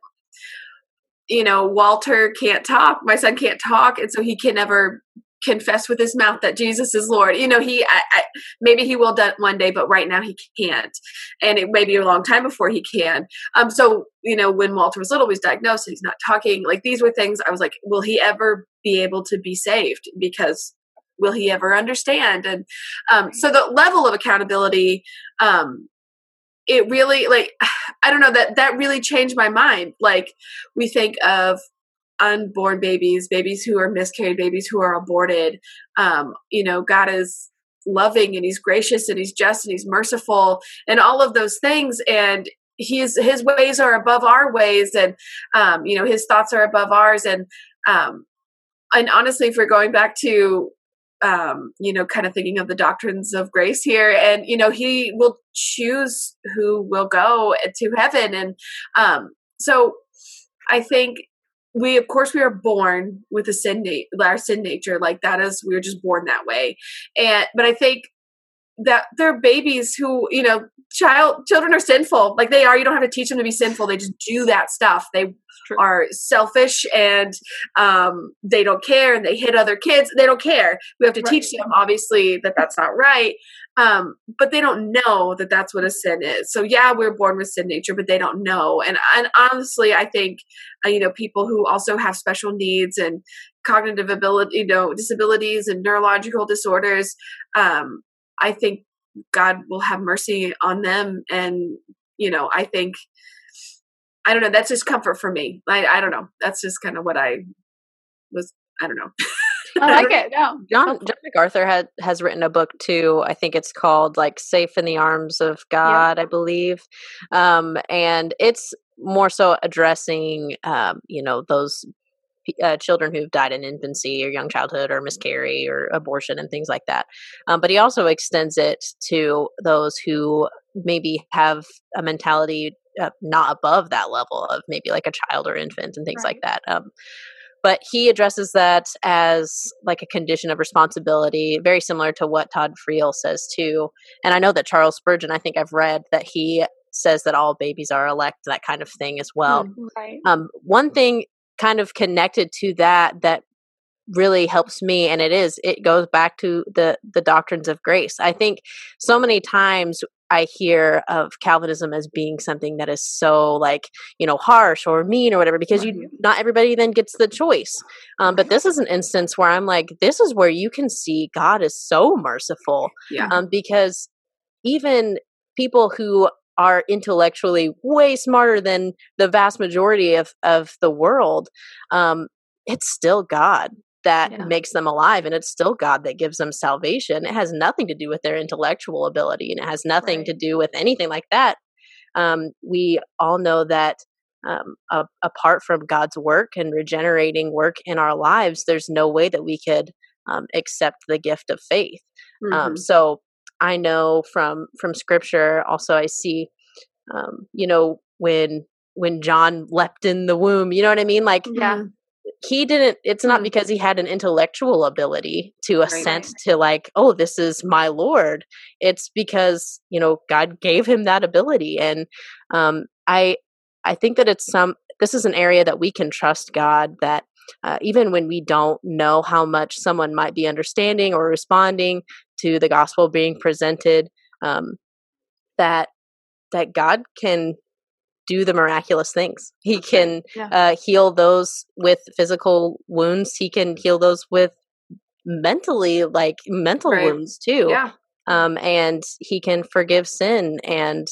You know, Walter can't talk. My son can't talk, and so he can never confess with his mouth that Jesus is Lord. You know, he I, I, maybe he will one day, but right now he can't, and it may be a long time before he can. Um, so you know, when Walter was little, he was diagnosed, he's not talking. Like these were things I was like, will he ever be able to be saved? Because will he ever understand? And um, so the level of accountability, um, it really like I don't know that that really changed my mind. Like we think of unborn babies, babies who are miscarried, babies who are aborted. Um, you know, God is loving and He's gracious and He's just and He's merciful and all of those things. And His His ways are above our ways, and um, you know His thoughts are above ours. And um, and honestly, if we're going back to um, you know, kind of thinking of the doctrines of grace here, and you know, He will choose who will go to heaven, and um, so I think we of course we are born with a sin na- our sin nature like that is we are just born that way. And but i think that they're babies who you know child children are sinful like they are you don't have to teach them to be sinful they just do that stuff. They are selfish and um, they don't care and they hit other kids they don't care. We have to Right. teach them obviously that that's not right um, but they don't know that that's what a sin is. So yeah we're born with sin nature but they don't know. And, and honestly i think uh, you know people who also have special needs and cognitive ability you know disabilities and neurological disorders um, i think god will have mercy on them. And you know i think i don't know that's just comfort for me. I, I don't know. That's just kind of what i was i don't know i like it no John John MacArthur had has written a book too. I think it's called like "Safe in the Arms of God," I believe. Um, and it's more so addressing, um, you know, those uh, children who've died in infancy or young childhood or miscarry or abortion and things like that. Um, but he also extends it to those who maybe have a mentality uh, not above that level of maybe like a child or infant and things right. like that. Um, but he addresses that as like a condition of responsibility, very similar to what Todd Friel says too. And I know that Charles Spurgeon, I think I've read that he says that all babies are elect, that kind of thing as well. Mm, right. Um, one thing kind of connected to that that really helps me and it is it goes back to the the doctrines of grace i think so many times i hear of calvinism as being something that is so like you know harsh or mean or whatever because you not everybody then gets the choice. Um, but this is an instance where i'm like this is where you can see god is so merciful yeah. um, because even people who are intellectually way smarter than the vast majority of of the world um it's still god that yeah. makes them alive and it's still god that gives them salvation it has nothing to do with their intellectual ability and it has nothing right. to do with anything like that um we all know that um, apart from God's work and regenerating work in our lives, there's no way that we could um, accept the gift of faith. Um, mm-hmm. So I know from from scripture also I see um you know when when John leapt in the womb you know what I mean like yeah he didn't it's not mm-hmm. because he had an intellectual ability to assent right. to like oh this is my lord it's because you know god gave him that ability and um i i think that it's some this is an area that we can trust god that uh, even when we don't know how much someone might be understanding or responding to the gospel being presented um, that that god can do the miraculous things he can yeah. uh, heal those with physical wounds he can heal those with mentally like mental right. wounds too yeah um, and he can forgive sin and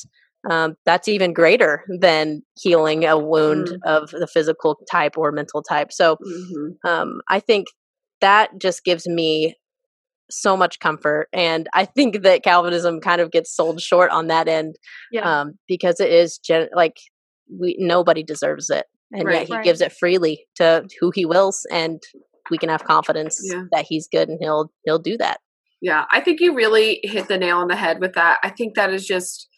um, that's even greater than healing a wound mm-hmm. of the physical type or mental type. So mm-hmm. um, I think that just gives me so much comfort. And I think that Calvinism kind of gets sold short on that end yeah. um, because it is gen- like we nobody deserves it. And right, yet he right. gives it freely to who he wills. And we can have confidence yeah. that he's good and he'll he'll do that. Yeah, I think you really hit the nail on the head with that. I think that is just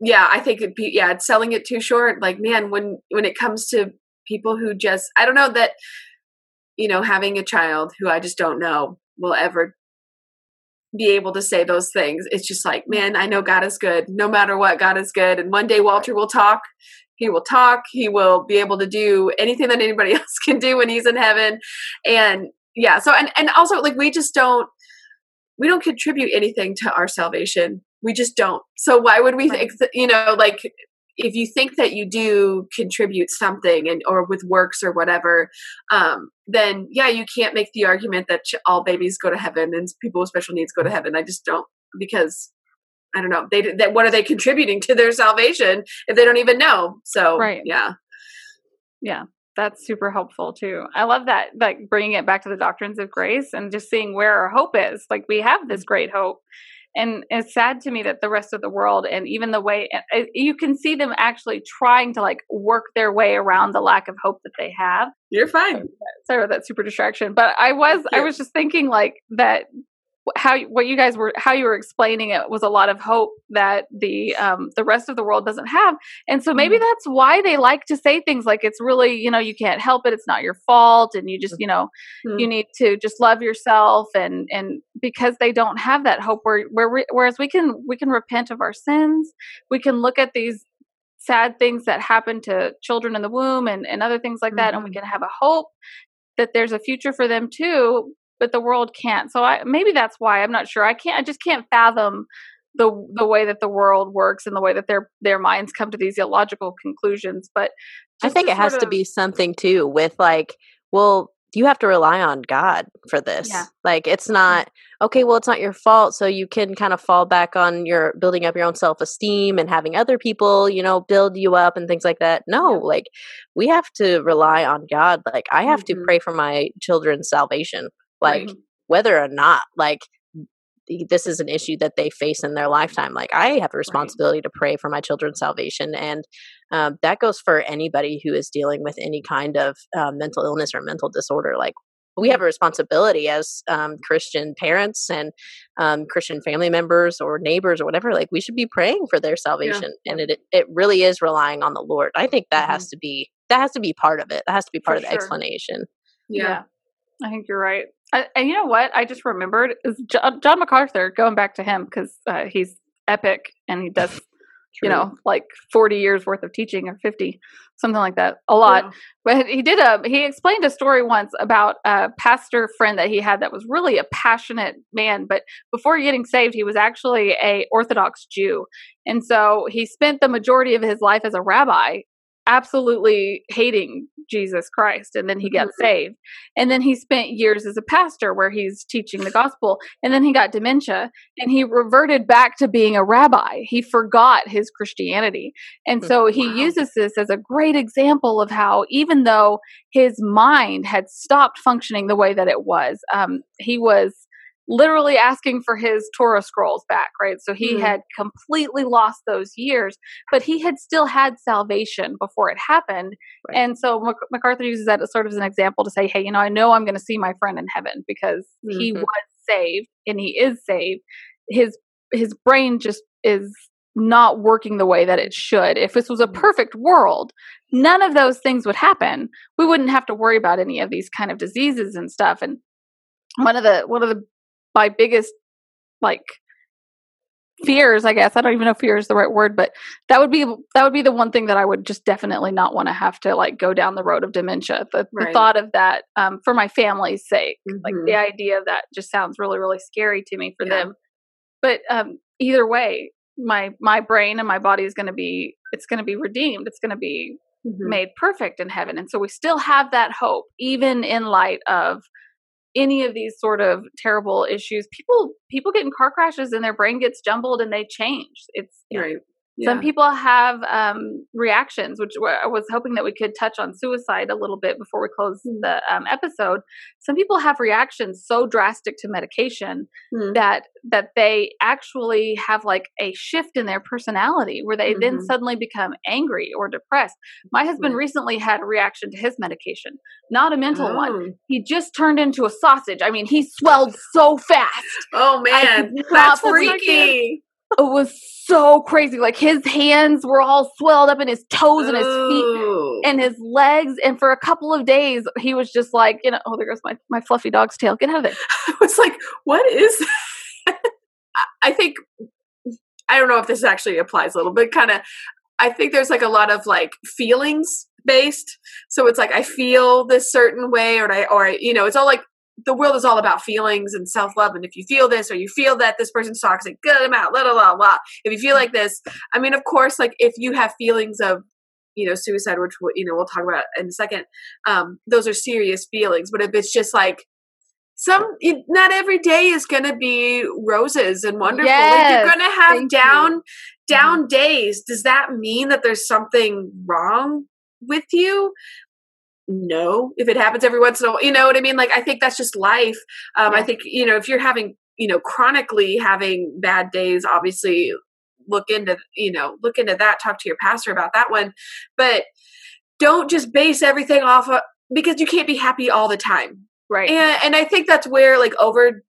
yeah, I think it'd be, yeah, it's selling it too short. Like, man, when when it comes to people who just I don't know that you know having a child who I just don't know will ever be able to say those things. It's just like, man, I know God is good. No matter what, God is good. And one day Walter will talk. He will talk. He will be able to do anything that anybody else can do when he's in heaven. And yeah, so and and also like we just don't we don't contribute anything to our salvation we just don't so why would we think you know like if you think that you do contribute something and or with works or whatever um, then yeah you can't make the argument that all babies go to heaven and people with special needs go to heaven. I just don't because i don't know they that what are they contributing to their salvation if they don't even know? So right. yeah. Yeah that's super helpful too. I love that, like bringing it back to the doctrines of grace and just seeing where our hope is. Like we have this great hope, and it's sad to me that the rest of the world and even the way uh, uh, you can see them actually trying to like work their way around the lack of hope that they have. You're fine. Sorry about that super distraction but i was i was just thinking like that how what you guys were how you were explaining it was a lot of hope that the um the rest of the world doesn't have and so maybe mm-hmm. that's why they like to say things like it's really you know you can't help it it's not your fault and you just you know mm-hmm. you need to just love yourself and and because they don't have that hope where where whereas we can we can repent of our sins we can look at these sad things that happen to children in the womb and, and other things like that mm-hmm. and we mm-hmm. can have a hope that there's a future for them too but the world can't. So I maybe that's why I'm not sure. I can't. I just can't fathom the the way that the world works and the way that their their minds come to these illogical conclusions. But I think it has of, to be something too with like, well, you have to rely on God for this. Yeah. Like it's not okay, well it's not your fault, so you can kind of fall back on your building up your own self-esteem and having other people, you know, build you up and things like that. No, yeah. like we have to rely on God. Like I have mm-hmm. to pray for my children's salvation like right. whether or not like this is an issue that they face in their lifetime. Like I have a responsibility to pray for my children's salvation, and um, that goes for anybody who is dealing with any kind of uh, mental illness or mental disorder. Like we have a responsibility as um, Christian parents and um, Christian family members or neighbors or whatever. Like we should be praying for their salvation, yeah. and it it really is relying on the Lord. I think that mm-hmm. has to be that has to be part of it. That has to be part for of the sure. explanation. Yeah. yeah. I think you're right. I, and you know what? I just remembered is John, John MacArthur. Going back to him because uh, he's epic and he does you know, like 40 years worth of teaching or 50, something like that, a lot. Yeah. But he did a, he explained a story once about a pastor friend that he had that was really a passionate man. But before getting saved, he was actually a Orthodox Jew. And so he spent the majority of his life as a rabbi absolutely hating Jesus Christ and then he got mm-hmm. saved. And then he spent years as a pastor where he's teaching the gospel and then he got dementia and he reverted back to being a rabbi. He forgot his Christianity. And so he wow. uses this as a great example of how even though his mind had stopped functioning the way that it was, um, he was literally asking for his Torah scrolls back, right? So he mm-hmm. had completely lost those years, but he had still had salvation before it happened. Right. And so Mac- MacArthur uses that as sort of as an example to say, hey, you know, I know I'm going to see my friend in heaven because mm-hmm. he was saved and he is saved. His his brain just is not working the way that it should. If this was a mm-hmm. perfect world, none of those things would happen. We wouldn't have to worry about any of these kind of diseases and stuff. And one of the one of the my biggest like fears i guess i don't even know fear is the right word but that would be that would be the one thing that i would just definitely not want to have to like go down the road of dementia the, right. the thought of that um, for my family's sake mm-hmm. like the mm-hmm. idea of that just sounds really really scary to me for yeah. them but um, either way my my brain and my body is going to be it's going to be redeemed it's going to be mm-hmm. made perfect in heaven and so we still have that hope even in light of any of these sort of terrible issues people people get in car crashes and their brain gets jumbled and they change. It's right yeah. Some people have um, reactions, which I was hoping that we could touch on suicide a little bit before we close mm. the um, episode. Some people have reactions so drastic to medication mm. that that they actually have like a shift in their personality, where they mm-hmm. then suddenly become angry or depressed. My husband right. recently had a reaction to his medication, not a mental oh. one. He just turned into a sausage. I mean, he swelled so fast. Oh man, that's freaky was so crazy. Like his hands were all swelled up and his toes and his feet and his legs. And for a couple of days, he was just like, you know, oh, there goes my, my fluffy dog's tail. Get out of there. I was like, what is I think, I don't know if this actually applies a little bit, kind of, I think there's like a lot of like feelings based. So it's like I feel this certain way, or I, or you know, it's all like the world is all about feelings and self love. And if you feel this or you feel that this person's toxic, get them out, blah, blah, blah. If you feel like this, I mean, of course, like if you have feelings of, you know, suicide, which, you know, we'll talk about in a second, um, those are serious feelings. But if it's just like, some not every day is going to be roses and wonderful yes, like you're going to have down you. down mm-hmm. days does that mean that there's something wrong with you no if it happens every once in a while you know what i mean like i think that's just life um yeah. i think you know if you're having you know chronically having bad days obviously look into you know look into that talk to your pastor about that one but don't just base everything off of because you can't be happy all the time right and and i think that's where like over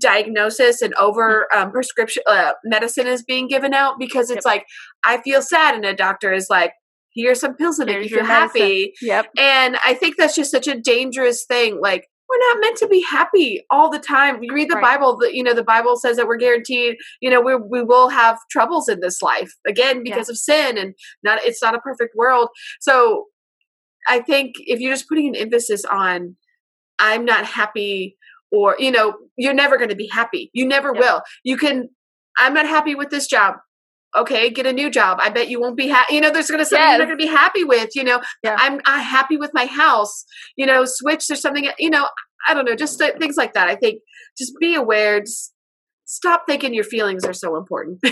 diagnosis and over mm-hmm. um, prescription uh, medicine is being given out because it's yep. like i feel sad and a doctor is like here's some pills in it if you're happy. Yep. And I think that's just such a dangerous thing. Like we're not meant to be happy all the time. We read the right. Bible, that you know, the Bible says that we're guaranteed, you know, we we will have troubles in this life again because yeah. of sin and not it's not a perfect world. So I think if you're just putting an emphasis on I'm not happy or you know, you're never going to be happy. You never yep. will. You can I'm not happy with this job okay, get a new job. I bet you won't be happy. You know, there's going to something yes. you're not to be happy with. You know, yeah. I'm, I'm happy with my house. You know, switch. There's something. You know, I don't know. Just things like that. I think just be aware. Just stop thinking your feelings are so important.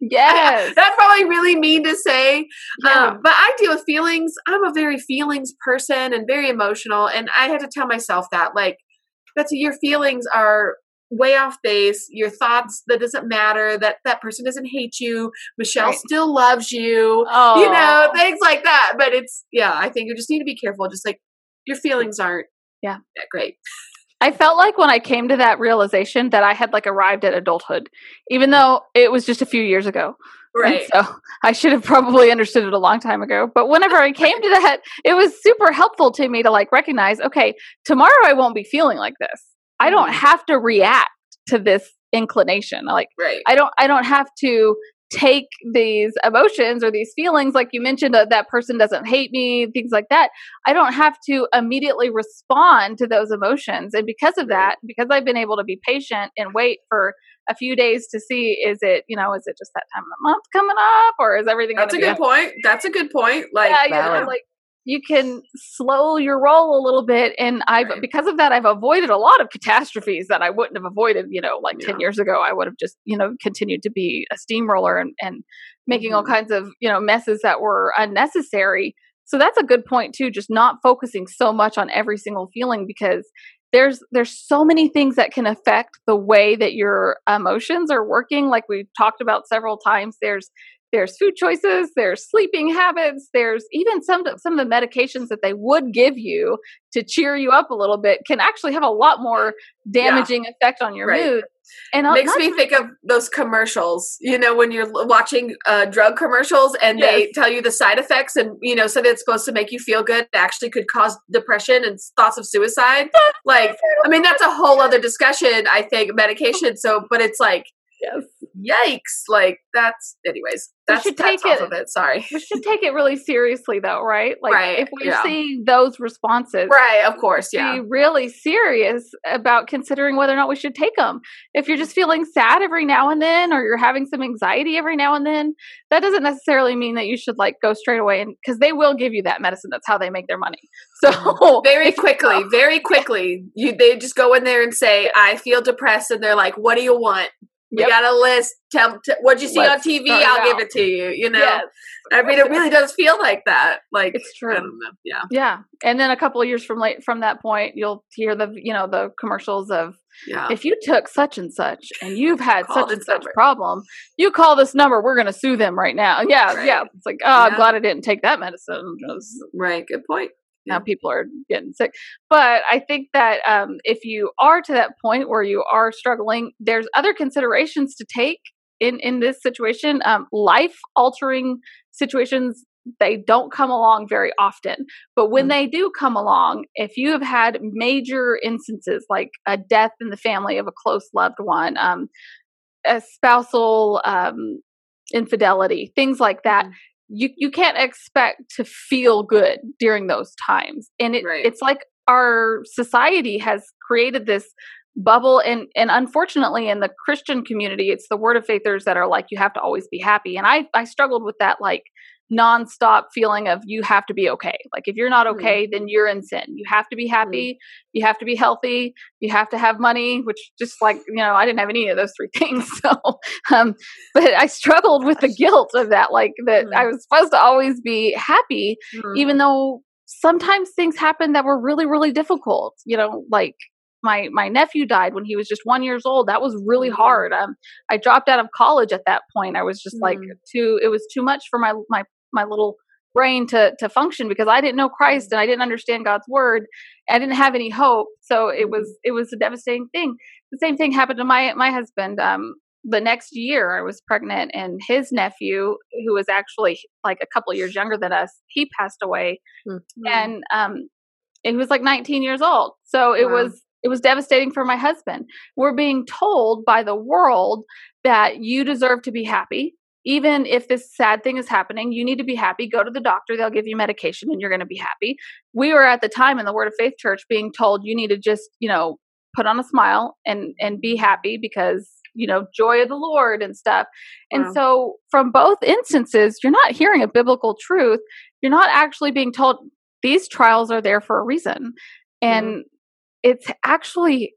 Yes. That's probably really mean to say. Yeah. Um, but I deal with feelings. I'm a very feelings person and very emotional. And I had to tell myself that, like, that's your feelings are way off base. Your thoughts that doesn't matter. That that person doesn't hate you. Michelle Right. still loves you. Oh, You know things like that. But it's yeah. I think you just need to be careful. Just like your feelings aren't Yeah. that great. I felt like when I came to that realization that I had like arrived at adulthood, even though it was just a few years ago. And Right. so I should have probably understood it a long time ago. But whenever I came to that, it was super helpful to me to like recognize, okay, tomorrow I won't be feeling like this. I don't Mhm. have to react to this inclination. Like Right. I don't I don't have to take these emotions or these feelings like you mentioned that that person doesn't hate me things like that i don't have to immediately respond to those emotions and because of that because i've been able to be patient and wait for a few days to see is it you know is it just that time of the month coming up or is everything That's a good be point. That's a good point. Like yeah, you know, like you can slow your roll a little bit and i've Right. because of that i've avoided a lot of catastrophes that i wouldn't have avoided you know like 10 years ago i would have just you know continued to be a steamroller and, and making all Mhm. kinds of you know messes that were unnecessary so that's a good point too just not focusing so much on every single feeling because there's there's so many things that can affect the way that your emotions are working like we've talked about several times there's there's food choices there's sleeping habits there's even some some of the medications that they would give you to cheer you up a little bit can actually have a lot more damaging effect on your Right. mood. And makes me think of those commercials you know when you're watching uh, drug commercials and they tell you the side effects and you know something that's supposed to make you feel good actually could cause depression and thoughts of suicide. Like i mean that's a whole other discussion i think medication. So but it's like yes yikes like that's anyways We that's, should that's take it- of it sorry we should take it really seriously though right like Right, if we're yeah. seeing those responses right of course yeah be really serious about considering whether or not we should take them. If you're just feeling sad every now and then, or you're having some anxiety every now and then, that doesn't necessarily mean that you should like go straight away and because they will give you that medicine. That's how they make their money. So very quickly very quickly you they just go in there and say i feel depressed and they're like what do you want we Yep. got a list tell t- what'd you see Let's on tv i'll give it to you you know Yes, i mean it really does feel like that like it's i true. don't know yeah Yeah, and then a couple of years from late from that point, you'll hear the you know the commercials of yeah if you took such and such and you've had such and such number. problem, you call this number. We're going to sue them right now. Yeah, Right. yeah. It's like, oh, I'm glad I didn't take that medicine. Just right good point now people are getting sick. But I think that um, if you are to that point where you are struggling, there's other considerations to take in in this situation. Um, life altering situations they don't come along very often, but when Mm. they do come along, if you have had major instances like a death in the family of a close loved one, um, a spousal um, infidelity, things like that, you you can't expect to feel good during those times and it, Right. it's like our society has created this bubble and and unfortunately in the christian community it's the word of faithers that are like you have to always be happy and i i struggled with that like nonstop feeling of you have to be okay. Like if you're not Mhm. okay then you're in sin. You have to be happy. You have to be healthy. You have to have money which just like you know i didn't have any of those three things. So um but i struggled with the guilt of that like that Mhm. i was supposed to always be happy Mhm. even though sometimes things happen that were really really difficult. You know like my my nephew died when he was just one years old. That was really hard. Um i dropped out of college at that point. I was just like Mhm. too it was too much for my my my little brain to to function because i didn't know christ and i didn't understand god's word. I didn't have any hope. So it was it was a devastating thing. The same thing happened to my my husband. Um the next year I was pregnant and his nephew who was actually like a couple years younger than us he passed away. Mhm. and um he was like 19 years old. So it Wow. was it was devastating for my husband. We're being told by the world that you deserve to be happy even if this sad thing is happening you need to be happy. Go to the doctor they'll give you medication and you're going to be happy. We were at the time in the word of faith church being told you need to just you know put on a smile and and be happy because you know joy of the lord and stuff. And Wow. so from both instances you're not hearing a biblical truth. You're not actually being told these trials are there for a reason. And it's actually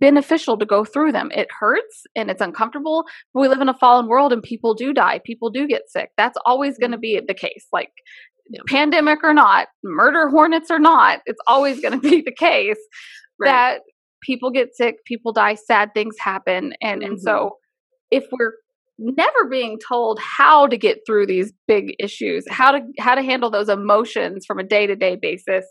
beneficial to go through them. It hurts and it's uncomfortable we live in a fallen world and people do die. People do get sick. That's always going to be the case. Like pandemic or not murder hornets or not it's always going to be the case Right. that people get sick, people die, sad things happen, and and mm-hmm. so if we're never being told how to get through these big issues, how to how to handle those emotions from a day to day basis,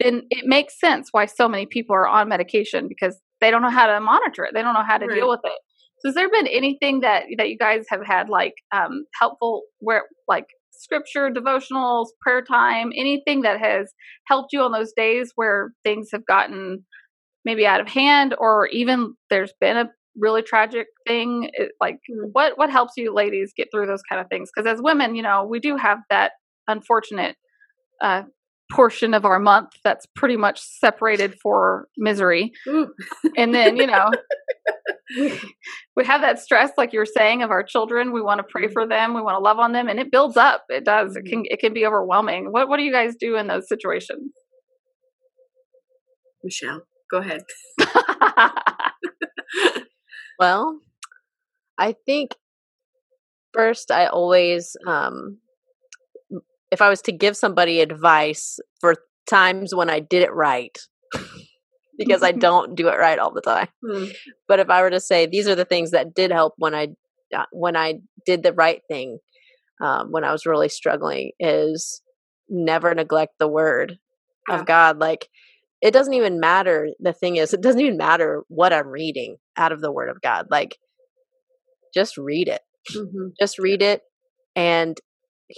then it makes sense why so many people are on medication because they don't know how to monitor it, they don't know how to Right. deal with it. So, has there been anything that that you guys have had like um, helpful where like scripture, devotionals, prayer time, anything that has helped you on those days where things have gotten maybe out of hand, or even there's been a really tragic thing? It- Like, what what helps you ladies get through those kind of things? Because as women, you know, we do have that unfortunate uh, portion of our month that's pretty much separated for misery, Ooh. and then you know we, we have that stress like you were saying of our children. We want to pray for them. We want to love on them and it builds up. It does. It can it can be overwhelming. What what do you guys do in those situations? Michelle, go ahead. Well, I think first I always um if I was to give somebody advice for times when I did it right because I don't do it right all the time. Hmm. But if I were to say these are the things that did help when I uh, when I did the right thing um, when I was really struggling is never neglect the word Yeah. of God. Like it doesn't even matter. The thing is, it doesn't even matter what I'm reading out of the word of God. Like just read it. Mhm. Just read it and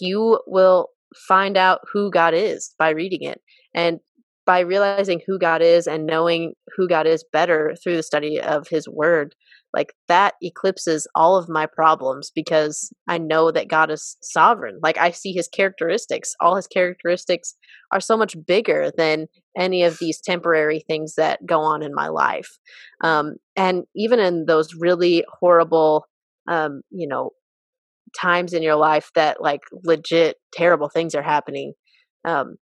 you will find out who God is by reading it. And by realizing who God is and knowing who God is better through the study of his word, like that eclipses all of my problems because I know that God is sovereign. Like I see his characteristics. All his characteristics are so much bigger than any of these temporary things that go on in my life. Um, and even in those really horrible, um, you know, times in your life that like legit terrible things are happening, um,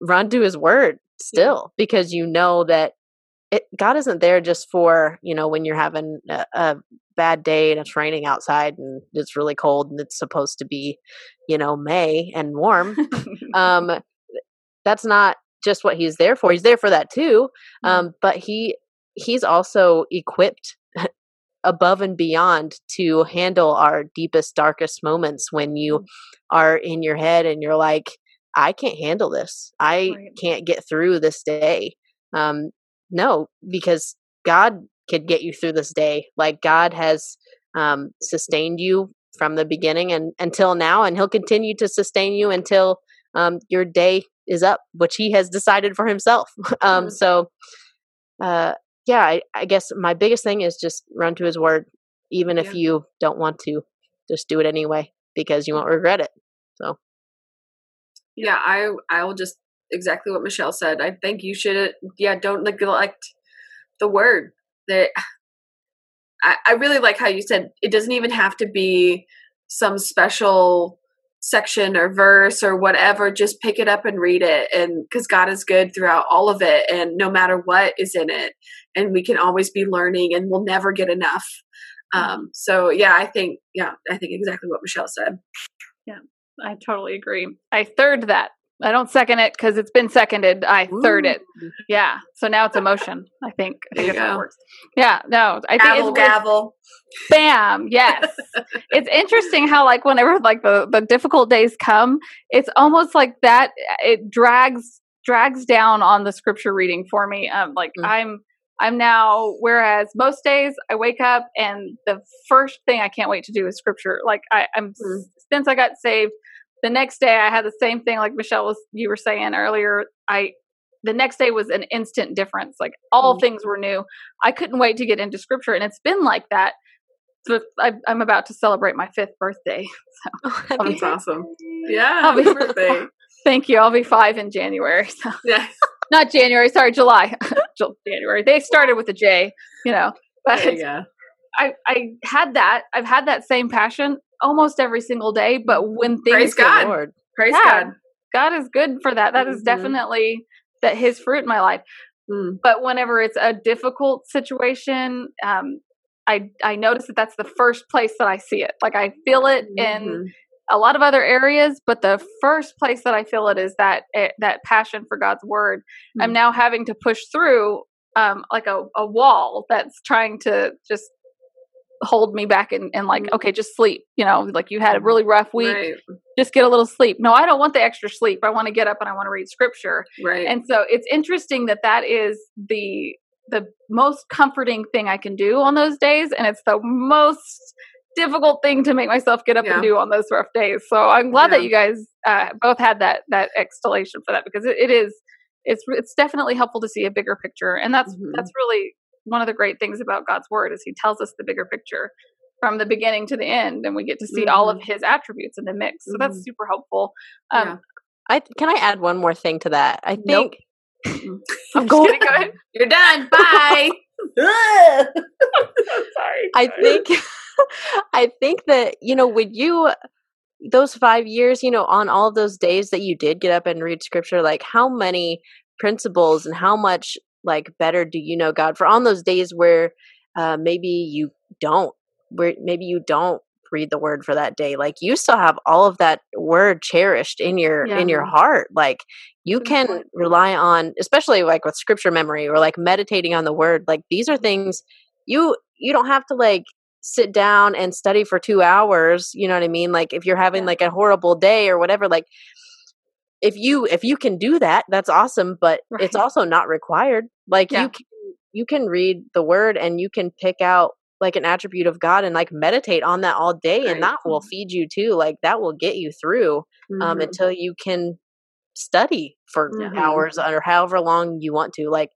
run to his word still because you know that it, God isn't there just for you know when you're having a, a bad day and it's raining outside and it's really cold and it's supposed to be you know May and warm. um, that's not just what he's there for. He's there for that too. Um, but he he's also equipped above and beyond to handle our deepest darkest moments when you are in your head and you're like i can't handle this. I Right. can't get through this day. Um no because god could get you through this day. Like god has um sustained you from the beginning and until now and he'll continue to sustain you until um your day is up which he has decided for himself. Um Mhm. so uh yeah I, I guess my biggest thing is just run to his word even if you don't want to just do it anyway because you won't regret it so Yeah, I I will just exactly what Michelle said. I think you should yeah, don't neglect the word. That I, I really like how you said it doesn't even have to be some special section or verse or whatever. Just pick it up and read it and because God is good throughout all of it and no matter what is in it. And we can always be learning and we'll never get enough. Um so yeah, I think yeah, I think exactly what Michelle said. Yeah, I totally agree. I third that. I don't second it because it's been seconded. I third it. Yeah. So now it's emotion. I think. I think that's works. Yeah. No. I think Gavel it's, gavel. bam. Yes. it's interesting how like whenever like the the difficult days come, it's almost like that. It drags drags down on the scripture reading for me. Um, like Mm. I'm I'm now. Whereas most days I wake up and the first thing I can't wait to do is scripture. Like I, I'm Mm. since I got saved. The next day I had the same thing. Like Michelle was you were saying earlier. I the next day was an instant difference. Like all Mm. things were new. I couldn't wait to get into scripture, and it's been like that. So I, I'm about to celebrate my fifth birthday. so That's awesome. Yeah. I'll be- happy birthday. Thank you. I'll be five in January. So Yeah. Not January. Sorry, July. January. They started with a J. You know, but you. I I had that. I've had that same passion almost every single day. But when things Praise God. Lord. Praise Yeah. God. God is good for that. That is Mhm. definitely that His fruit in my life. Mm. But whenever it's a difficult situation, um, I I notice that that's the first place that I see it. Like I feel it in Mhm. A lot of other areas, but the first place that I feel it is that eh, that passion for God's word. I'm Mm. now having to push through um like a, a wall that's trying to just hold me back and, and like okay just sleep you know like you had a really rough week Right. just get a little sleep no i don't want the extra sleep i want to get up and i want to read scripture Right. and so it's interesting that that is the the most comforting thing i can do on those days and it's the most difficult thing to make myself get up Yeah. and do on those rough days so i'm glad that you guys uh, both had that that explanation for that because it, it is it's it's definitely helpful to see a bigger picture and that's Mhm. that's really one of the great things about god's word is he tells us the bigger picture from the beginning to the end and we get to see all of his attributes in the mix so that's Mhm. super helpful um Yeah. I can I add one more thing to that. I Nope. think I'm I'm going. kidding, go ahead. You're done. Bye. sorry I think I think that you know would you those 5 years, you know, on all of those days that you did get up and read scripture, like how many principles and how much like better do you know God for on those days where uh maybe you don't where maybe you don't read the word for that day like you still have all of that word cherished in your in your heart like you can rely on especially like with scripture memory or like meditating on the word like these are things you you don't have to like sit down and study for 2 hours you know what i mean like if you're having like a horrible day or whatever like if you if you can do that that's awesome but it's also not required like Yeah. you can you can read the word and you can pick out like an attribute of god and like meditate on that all day Right. and that will feed you too like that will get you through um Mhm. until you can study for Mhm. hours or however long you want to like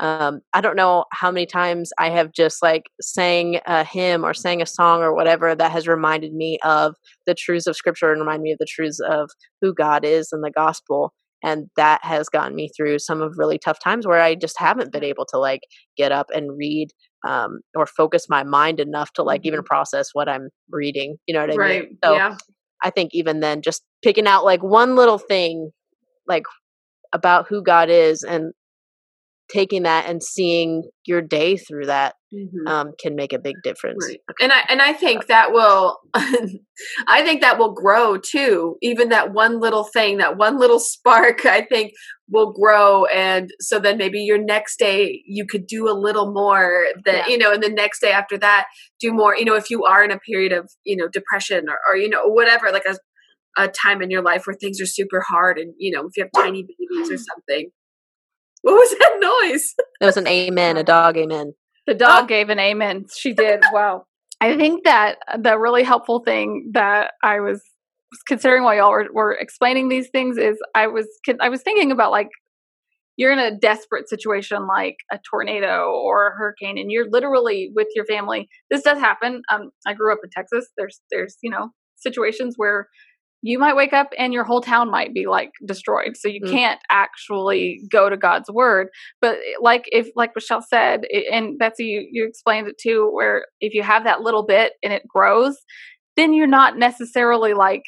um i don't know how many times i have just like sang a hymn or sang a song or whatever that has reminded me of the truths of scripture and remind me of the truths of who god is and the gospel and that has gotten me through some of really tough times where i just haven't been able to like get up and read um or focus my mind enough to like even process what i'm reading you know what i Mm-hmm. right. mean so yeah. I think even then, just picking out like one little thing, like about who God is, and taking that and seeing your day through that Mhm. um, can make a big difference. Right. And I and I think that will I think that will grow too. Even that one little thing, that one little spark, I think will grow and so then maybe your next day you could do a little more that Yeah. you know and the next day after that do more you know if you are in a period of you know depression or, or you know whatever like a a time in your life where things are super hard and you know if you have tiny babies or something what was that noise It was an amen, a dog amen. The dog gave an amen. She did. Wow. I think that the really helpful thing that I was was considering while y'all were, were explaining these things is I was I was thinking about like you're in a desperate situation like a tornado or a hurricane and you're literally with your family. This does happen. Um, I grew up in Texas. There's there's you know situations where you might wake up and your whole town might be like destroyed. So you Mm. can't actually go to God's word but eh, like if like michelle said and betsy you, you explained it too where if you have that little bit and it grows then you're not necessarily like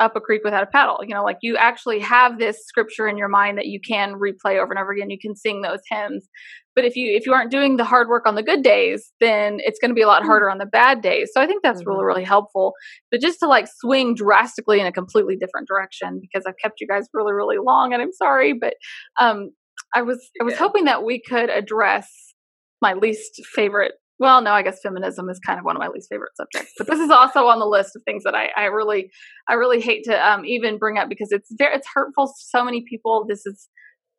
up a creek without a paddle. You know like you actually have this scripture in your mind that you can replay over and over again. You can sing those hymns. But if you if you aren't doing the hard work on the good days then it's going to be a lot harder on the bad days. So i think that's really really helpful. But just to like swing drastically in a completely different direction because i've kept you guys really really long and i'm sorry but um I was I was hoping that we could address my least favorite. Well, no, I guess feminism is kind of one of my least favorite subjects, but this is also on the list of things that I, I really I really hate to um, even bring up because it's very it's hurtful to so many people. This is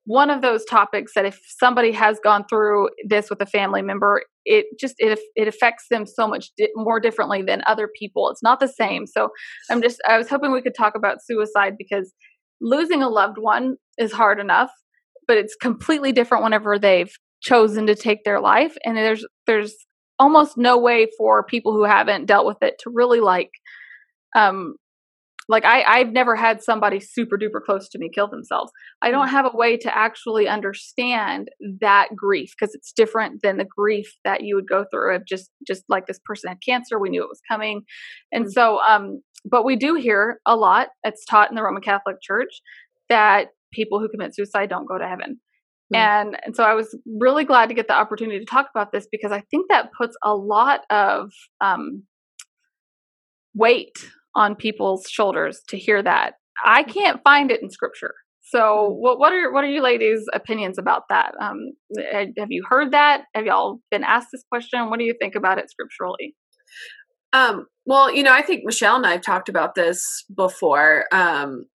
one of those topics that if somebody has gone through this with a family member, it just it it affects them so much di- more differently than other people. It's not the same. So I'm just I was hoping we could talk about suicide because losing a loved one is hard enough but it's completely different whenever they've chosen to take their life and there's there's almost no way for people who haven't dealt with it to really like um like I, I've never had somebody super duper close to me kill themselves. I don't have a way to actually understand that grief because it's different than the grief that you would go through of just just like this person had cancer. We knew it was coming, and so um. But we do hear a lot. It's taught in the Roman Catholic Church that people who commit suicide don't go to heaven. And and so I was really glad to get the opportunity to talk about this because I think that puts a lot of um, weight on people's shoulders to hear that. I can't find it in scripture. So, what what are what are you ladies' opinions about that? Um, have you heard that? Have y'all been asked this question? What do you think about it scripturally? Um, well, you know, I think Michelle and I have talked about this before. Um,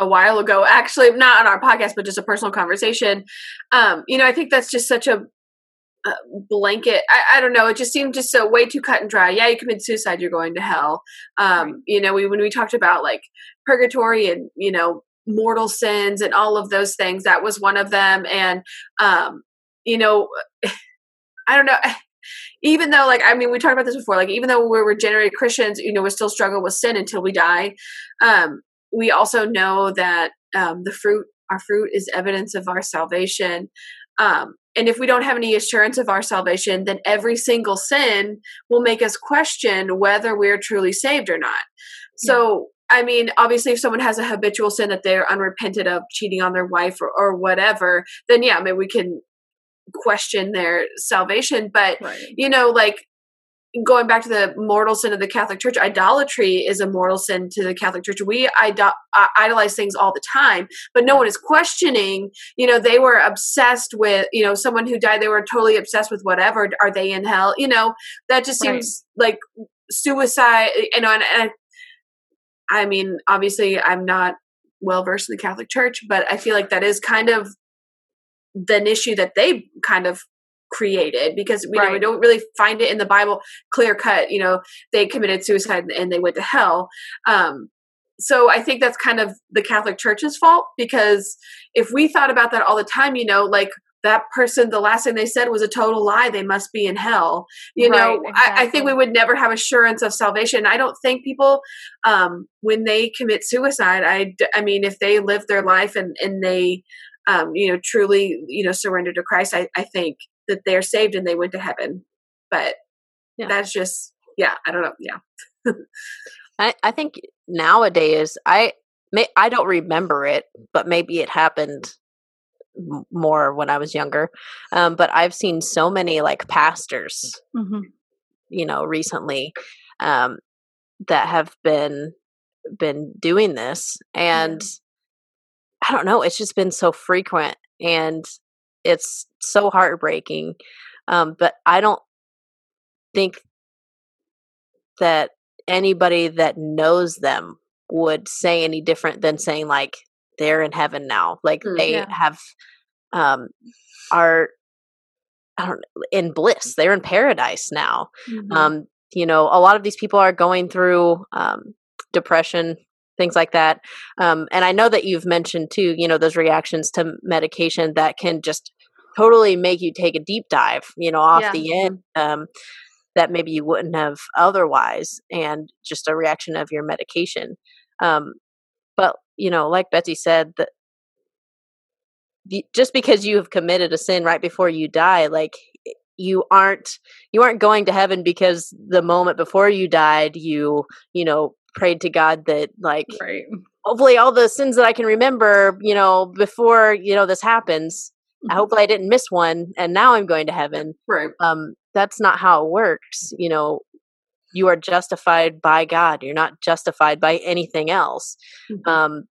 a while ago, actually, not on our podcast, but just a personal conversation. Um, you know, I think that's just such a, a blanket. I, I, don't know. It just seemed just so way too cut and dry. Yeah, you commit suicide, you're going to hell. Um, you know, we when we talked about like purgatory and you know mortal sins and all of those things, that was one of them. And um, you know, I don't know even though like i mean we talked about this before like even though we're regenerated christians you know we still struggle with sin until we die um we also know that um the fruit our fruit is evidence of our salvation um and if we don't have any assurance of our salvation then every single sin will make us question whether we're truly saved or not so I mean, obviously, if someone has a habitual sin that they're unrepentant of, cheating on their wife or, or whatever, then yeah, I mean, we can question their salvation. But, right. you know, like going back to the mortal sin of the Catholic Church, idolatry is a mortal sin to the Catholic Church. We idol- uh, idolize things all the time, but no one is questioning. You know, they were obsessed with, you know, someone who died, they were totally obsessed with whatever. Are they in hell? You know, that just seems right. like suicide. You know, and, and I mean, obviously, I'm not well versed in the Catholic Church, but I feel like that is kind of the issue that they kind of created because we, right. know, we don't really find it in the Bible clear cut. You know, they committed suicide and they went to hell. Um, so I think that's kind of the Catholic Church's fault because if we thought about that all the time, you know, like that person, the last thing they said was a total lie. They must be in hell. You right, know, exactly. I, I, think we would never have assurance of salvation. I don't think people, um, when they commit suicide, I, I mean, if they live their life and, and they, um, you know, truly, you know, surrender to Christ, I, I think that they're saved and they went to heaven. But yeah. that's just, yeah, I don't know. Yeah. I, I think nowadays, I may, I don't remember it, but maybe it happened more when I was younger. Um, but I've seen so many like pastors, mm-hmm. you know, recently um, that have been been doing this, and I don't know, it's just been so frequent and it's so heartbreaking. Um, but I don't think that anybody that knows them would say any different than saying like they're in heaven now. Like mm, they yeah. have um are I don't in bliss. They're in paradise now. Mm-hmm. Um, you know, a lot of these people are going through um depression, things like that. Um, and I know that you've mentioned too, you know, those reactions to medication that can just totally make you take a deep dive, you know, off yeah. the end um, that maybe you wouldn't have otherwise, and just a reaction of your medication. Um, but you know, like Betsy said, that just because you have committed a sin right before you die, like you aren't you aren't going to heaven because the moment before you died you you know prayed to God that like right. hopefully all the sins that I can remember, you know, before, you know, this happens, mm-hmm. hopefully I didn't miss one and now I'm going to heaven. Right. Um that's not how it works, you know. You are justified by God. You're not justified by anything else. Mm-hmm. Um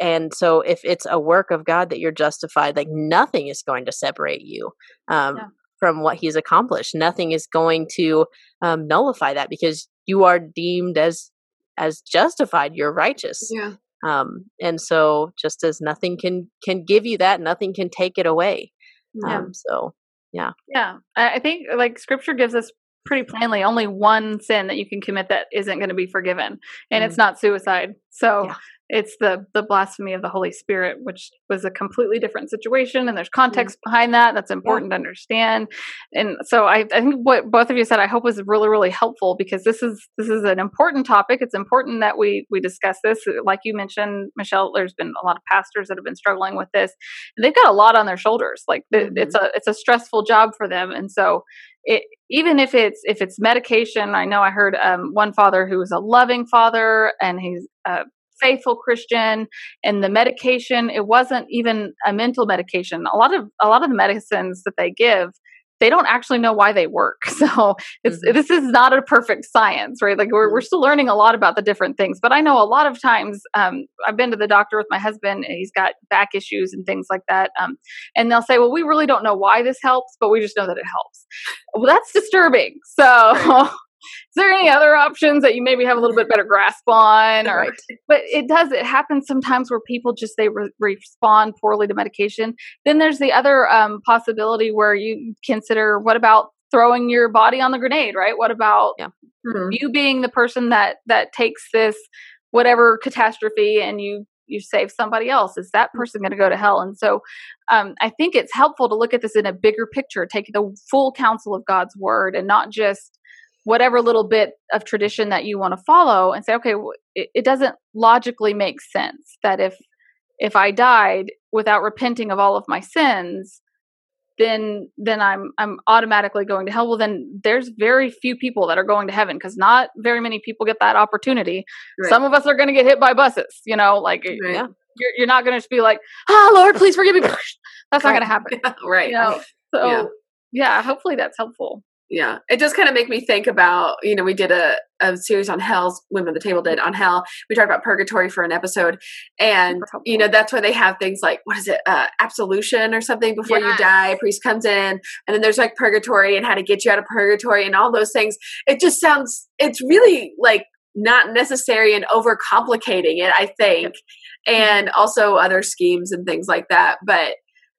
and so if it's a work of God that you're justified, like nothing is going to separate you. Um yeah from what he's accomplished. Nothing is going to um, nullify that because you are deemed as as justified you're righteous yeah um and so just as nothing can can give you that nothing can take it away. Yeah. um so yeah. Yeah i think like scripture gives us pretty plainly only one sin that you can commit that isn't going to be forgiven and mm it's not suicide. So yeah it's the the blasphemy of the holy spirit which was a completely different situation and there's context mm-hmm. behind that that's important yeah. to understand and so I, I think what both of you said i hope was really really helpful because this is this is an important topic it's important that we we discuss this like you mentioned michelle there's been a lot of pastors that have been struggling with this and they've got a lot on their shoulders like mm-hmm. it's a it's a stressful job for them and so it, even if it's if it's medication i know i heard um, one father who was a loving father and he's uh, faithful Christian and the medication, it wasn't even a mental medication. A lot of a lot of the medicines that they give they don't actually know why they work. So it's Mhm. this is not a perfect science, right? Like we're we're still learning a lot about the different things. But I know a lot of times um, I've been to the doctor with my husband, and he's got back issues and things like that. Um, and they'll say, "Well, we really don't know why this helps, but we just know that it helps." Well, that's disturbing. So. Is there any other options that you maybe have a little bit better grasp on, or Right. but it does it happens sometimes where people just they re- respond poorly to medication then there's the other um, possibility where you consider what about throwing your body on the grenade right what about Yeah. Mhm. you being the person that that takes this whatever catastrophe and you you save somebody else is that person going to go to hell and so um, i think it's helpful to look at this in a bigger picture take the full counsel of god's word and not just whatever little bit of tradition that you want to follow and say okay it, it doesn't logically make sense that if if i died without repenting of all of my sins then then i'm i'm automatically going to hell well then there's very few people that are going to heaven because not very many people get that opportunity Right. some of us are going to get hit by buses you know like Right. Yeah. you're, you're not going to just be like oh lord please forgive me that's not going to happen right. you know so Yeah. yeah hopefully that's helpful Yeah, it does kind of make me think about, you know, we did a, a series on hell's Women at the Table did on hell. We talked about purgatory for an episode. And, you know, that's why they have things like, what is it, uh, absolution or something before you die. A priest comes in, and then there's like purgatory and how to get you out of purgatory and all those things. It just sounds, it's really like not necessary and overcomplicating it, I think. And also other schemes and things like that. But,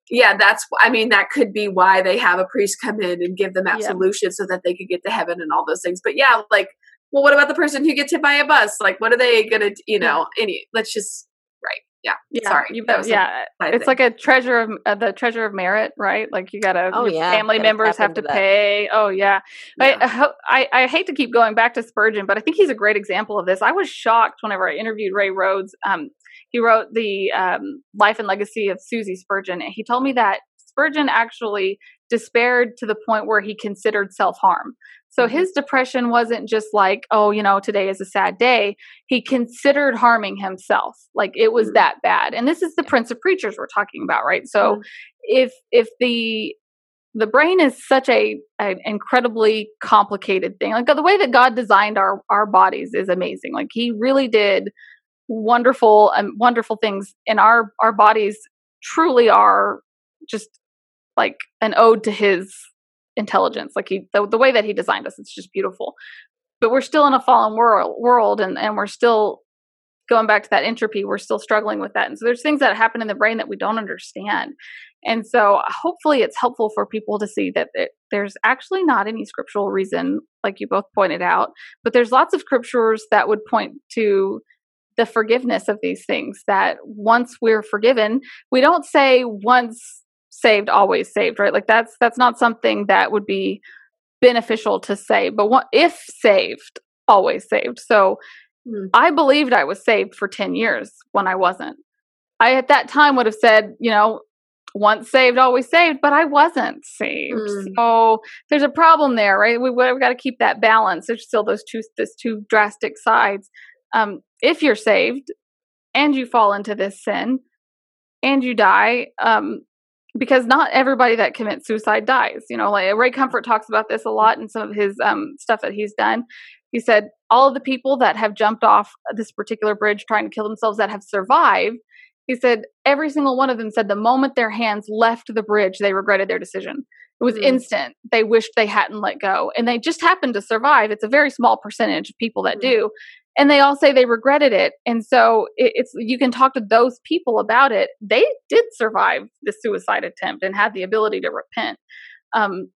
yeah, that's. I mean, that could be why they have a priest come in and give them Yeah. absolution so that they could get to heaven and all those things. But yeah, like, well, what about the person who gets hit by a bus? Like, what are they gonna? do? You know, any. Let's just right. Yeah. yeah, Sorry, you that was yeah side it's thing. like a treasure of uh, the treasure of merit right like you gotta Oh, yeah, family gotta members have to into that. pay oh yeah, Yeah. I, I, I I hate to keep going back to Spurgeon, but I think he's a great example of this. I was shocked whenever I interviewed Ray Rhodes. Um, he wrote the um, Life and Legacy of Susie Spurgeon, and he told me that Spurgeon actually despaired to the point where he considered self harm. So Mhm. his depression wasn't just like, oh, you know, today is a sad day. He considered harming himself. Like it was Mm. that bad. And this is the Prince of Preachers we're talking about, right? So Mm. if if the the brain is such a an incredibly complicated thing. Like the way that God designed our our bodies is amazing. Like He really did wonderful and wonderful things, and our our bodies truly are just like an ode to His intelligence. Like He the, the way that He designed us, it's just beautiful. But we're still in a fallen world world, and and we're still going back to that entropy. We're still struggling with that, and so there's things that happen in the brain that we don't understand. And so hopefully it's helpful for people to see that it, there's actually not any scriptural reason, like you both pointed out, but there's lots of scriptures that would point to the forgiveness of these things that once we're forgiven, we don't say once saved, always saved, right? Like that's that's not something that would be beneficial to say, but what, if saved, always saved. So Hmm. I believed I was saved for 10 years when I wasn't. I at that time would have said, you know, once saved, always saved, but I wasn't saved. Mm. So there's a problem there, right? We, we've got to keep that balance. There's still those two, those two drastic sides. Um, if you're saved and you fall into this sin and you die, um, because not everybody that commits suicide dies. You know, like Ray Comfort talks about this a lot in some of his um, stuff that he's done. He said all of the people that have jumped off this particular bridge trying to kill themselves that have survived, he said every single one of them said the moment their hands left the bridge, they regretted their decision. It was Mm. instant. They wished they hadn't let go, and they just happened to survive. It's a very small percentage of people that Mm. do, and they all say they regretted it. And so it, it's you can talk to those people about it. They did survive the suicide attempt and had the ability to repent. Um,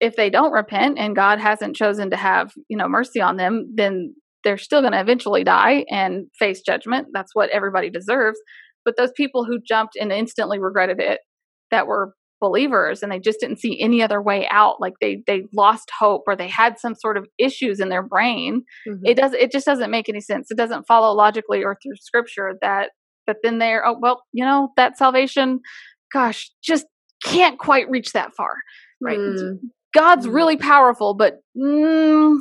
if they don't repent and God hasn't chosen to have you know mercy on them, then they're still going to eventually die and face judgment. That's what everybody deserves. But those people who jumped and instantly regretted it, that were believers and they just didn't see any other way out like they they lost hope or they had some sort of issues in their brain Mhm. it does it just doesn't make any sense it doesn't follow logically or through scripture that that then they're oh well you know that salvation gosh just can't quite reach that far right Mm. god's Mm. really powerful but mm,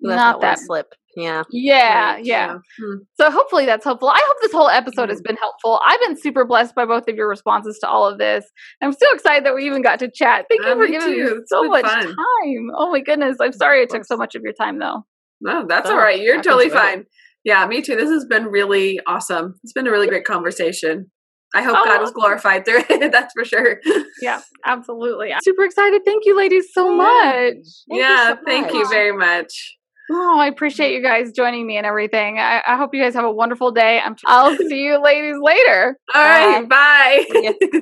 That's not that slip. Yeah. Yeah, Right, yeah. Hmm. So hopefully that's helpful. I hope this whole episode Mm. has been helpful. I've been super blessed by both of your responses to all of this. I'm so excited that we even got to chat. Thank you Uh, for me giving me too. It's so much fun. time. Oh my goodness. I'm sorry it took so much of your time though. No, that's Oh, all right. You're I totally do it. fine. Yeah, me too. This has been really awesome. It's been a really great conversation. I hope Oh, God was glorified through it. That's for sure. Yeah, absolutely. I'm super excited. Thank you ladies so much. Thank you yeah, so thank you very much. Oh, I appreciate you guys joining me and everything. I, I hope you guys have a wonderful day. I'm I'll see you ladies later. All right, bye. Yeah.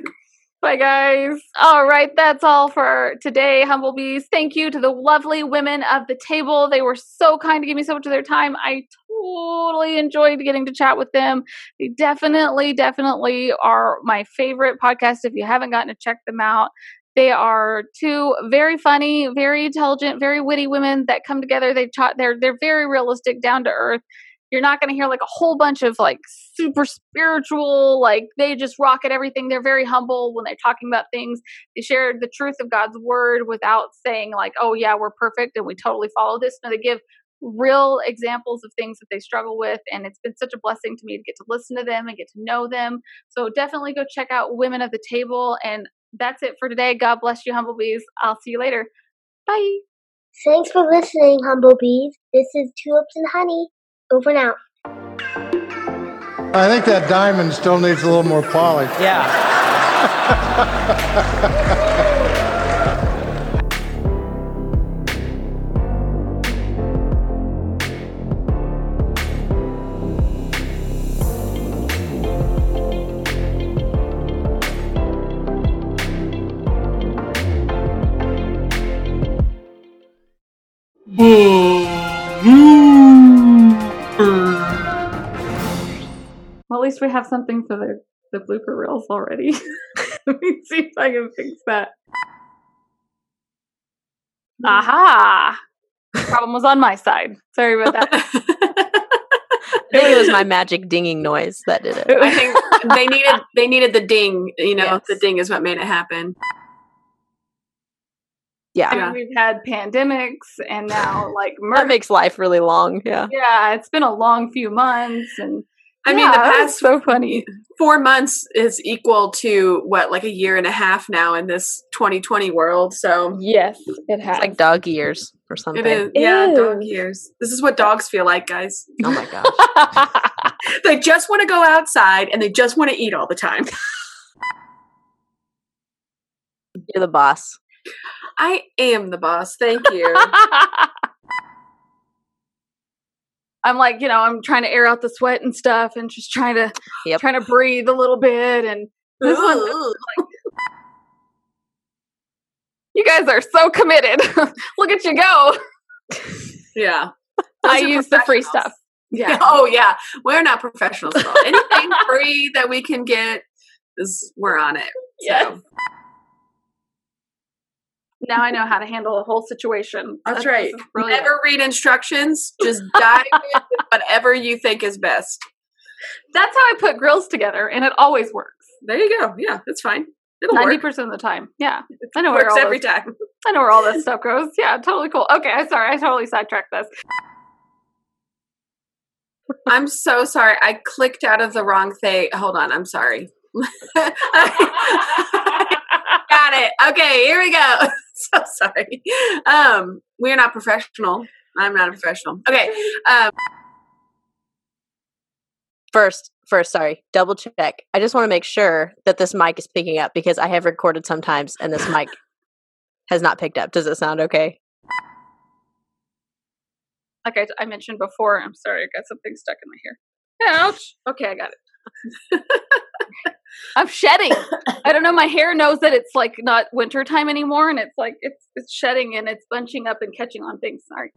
Bye, guys. All right, that's all for today, Humblebees. Thank you to the lovely women of the table. They were so kind to give me so much of their time. I totally enjoyed getting to chat with them. They definitely, definitely are my favorite podcast. If you haven't gotten to check them out, they are two very funny, very intelligent, very witty women that come together. They taught they're they're very realistic, down to earth. You're not going to hear like a whole bunch of like super spiritual, like they just rock at everything. They're very humble when they're talking about things. They share the truth of God's word without saying like, "Oh yeah, we're perfect and we totally follow this." No, they give real examples of things that they struggle with and it's been such a blessing to me to get to listen to them and get to know them. So definitely go check out Women of the Table and that's it for today. God bless you humblebees. I'll see you later. Bye. Thanks for listening, Humblebees. This is Tulips and Honey. Over and out. I think that diamond still needs a little more polish. Yeah. Well, at least we have something for the, the blooper reels already. Let me see if I can fix that. Aha! Problem was on my side. Sorry about that. I think it was my magic dinging noise that did it. I think they needed they needed the ding. You know, Yes. the ding is what made it happen. Yeah. I mean, we've had pandemics and now like That makes life really long. Yeah. yeah, it's been a long few months, and I mean, the past so funny. four months is equal to what, like a year and a half now in this 2020 world. So Yes, it has. It's like dog years or something. it is, yeah, dog years. This is what dogs feel like, guys. Oh my gosh. They just want to go outside and they just want to eat all the time. You're the boss. I am the boss. Thank you. I'm like, you know, I'm trying to air out the sweat and stuff, and just trying to Yep. trying to breathe a little bit. And this one, you guys are so committed. Look at you go. yeah. I Those are use the free stuff. Yeah. Oh yeah, we're not professionals. Anything free that we can get is we're on it. So. Yes. Now I know how to handle a whole situation. That's This right. is brilliant. Never read instructions. Just dive in whatever you think is best. That's how I put grills together, and it always works. There you go. Yeah, that's fine. It'll Ninety work. percent of the time. Yeah, I know where Works all every those, time. I know where all this stuff goes. Yeah, totally cool. Okay, I'm sorry. I totally sidetracked this. I'm so sorry. I clicked out of the wrong thing. Hold on. I'm sorry. Got it. Okay, here we go. so sorry. Um, we're not professional. I'm not a professional. Okay. Um, First, first, sorry, double check. I just want to make sure that this mic is picking up because I have recorded sometimes and this mic has not picked up. Does it sound okay? like I, I mentioned before, I'm sorry, I got something stuck in my hair. Ouch. Okay, I got it. I'm shedding. I don't know. My hair knows that it's like not winter time anymore, and it's like it's it's shedding and it's bunching up and catching on things. Sorry.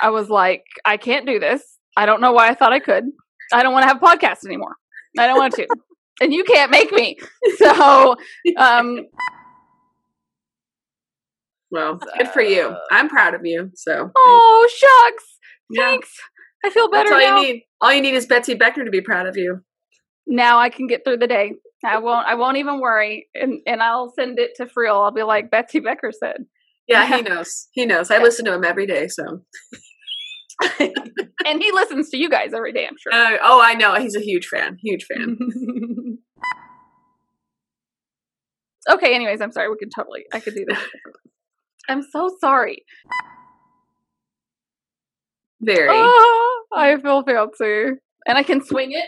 I was like, I can't do this. I don't know why I thought I could. I don't want to have podcasts anymore. I don't want to, and you can't make me. So, um, well, good for you. I'm proud of you. So, oh shucks. yeah, Thanks. I feel that's better all now. you need. All you need is Betsy Beckner to be proud of you. Now I can get through the day. I won't I won't even worry and and I'll send it to Friel. I'll be like Betsy Becker said. Yeah, he knows. He knows. I Yeah. listen to him every day. So. and he listens to you guys every day, I'm sure. Uh, oh, I know. He's a huge fan. Huge fan. okay, anyways, I'm sorry. We could totally, I could do this. I'm so sorry. Very. Oh, I feel fancy. And I can swing it.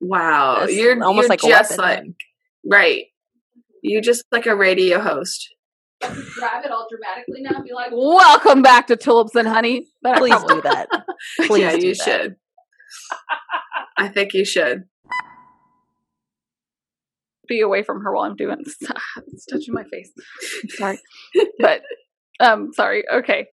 Wow. It's You're almost you're like just weapon like right. You're just like a radio host. Grab it all dramatically now and be like, welcome back to Tulips and Honey. But Please do that. Please yeah, do you that. should. I think you should. be away from her while I'm doing this. it's touching my face. Sorry. but um sorry. Okay.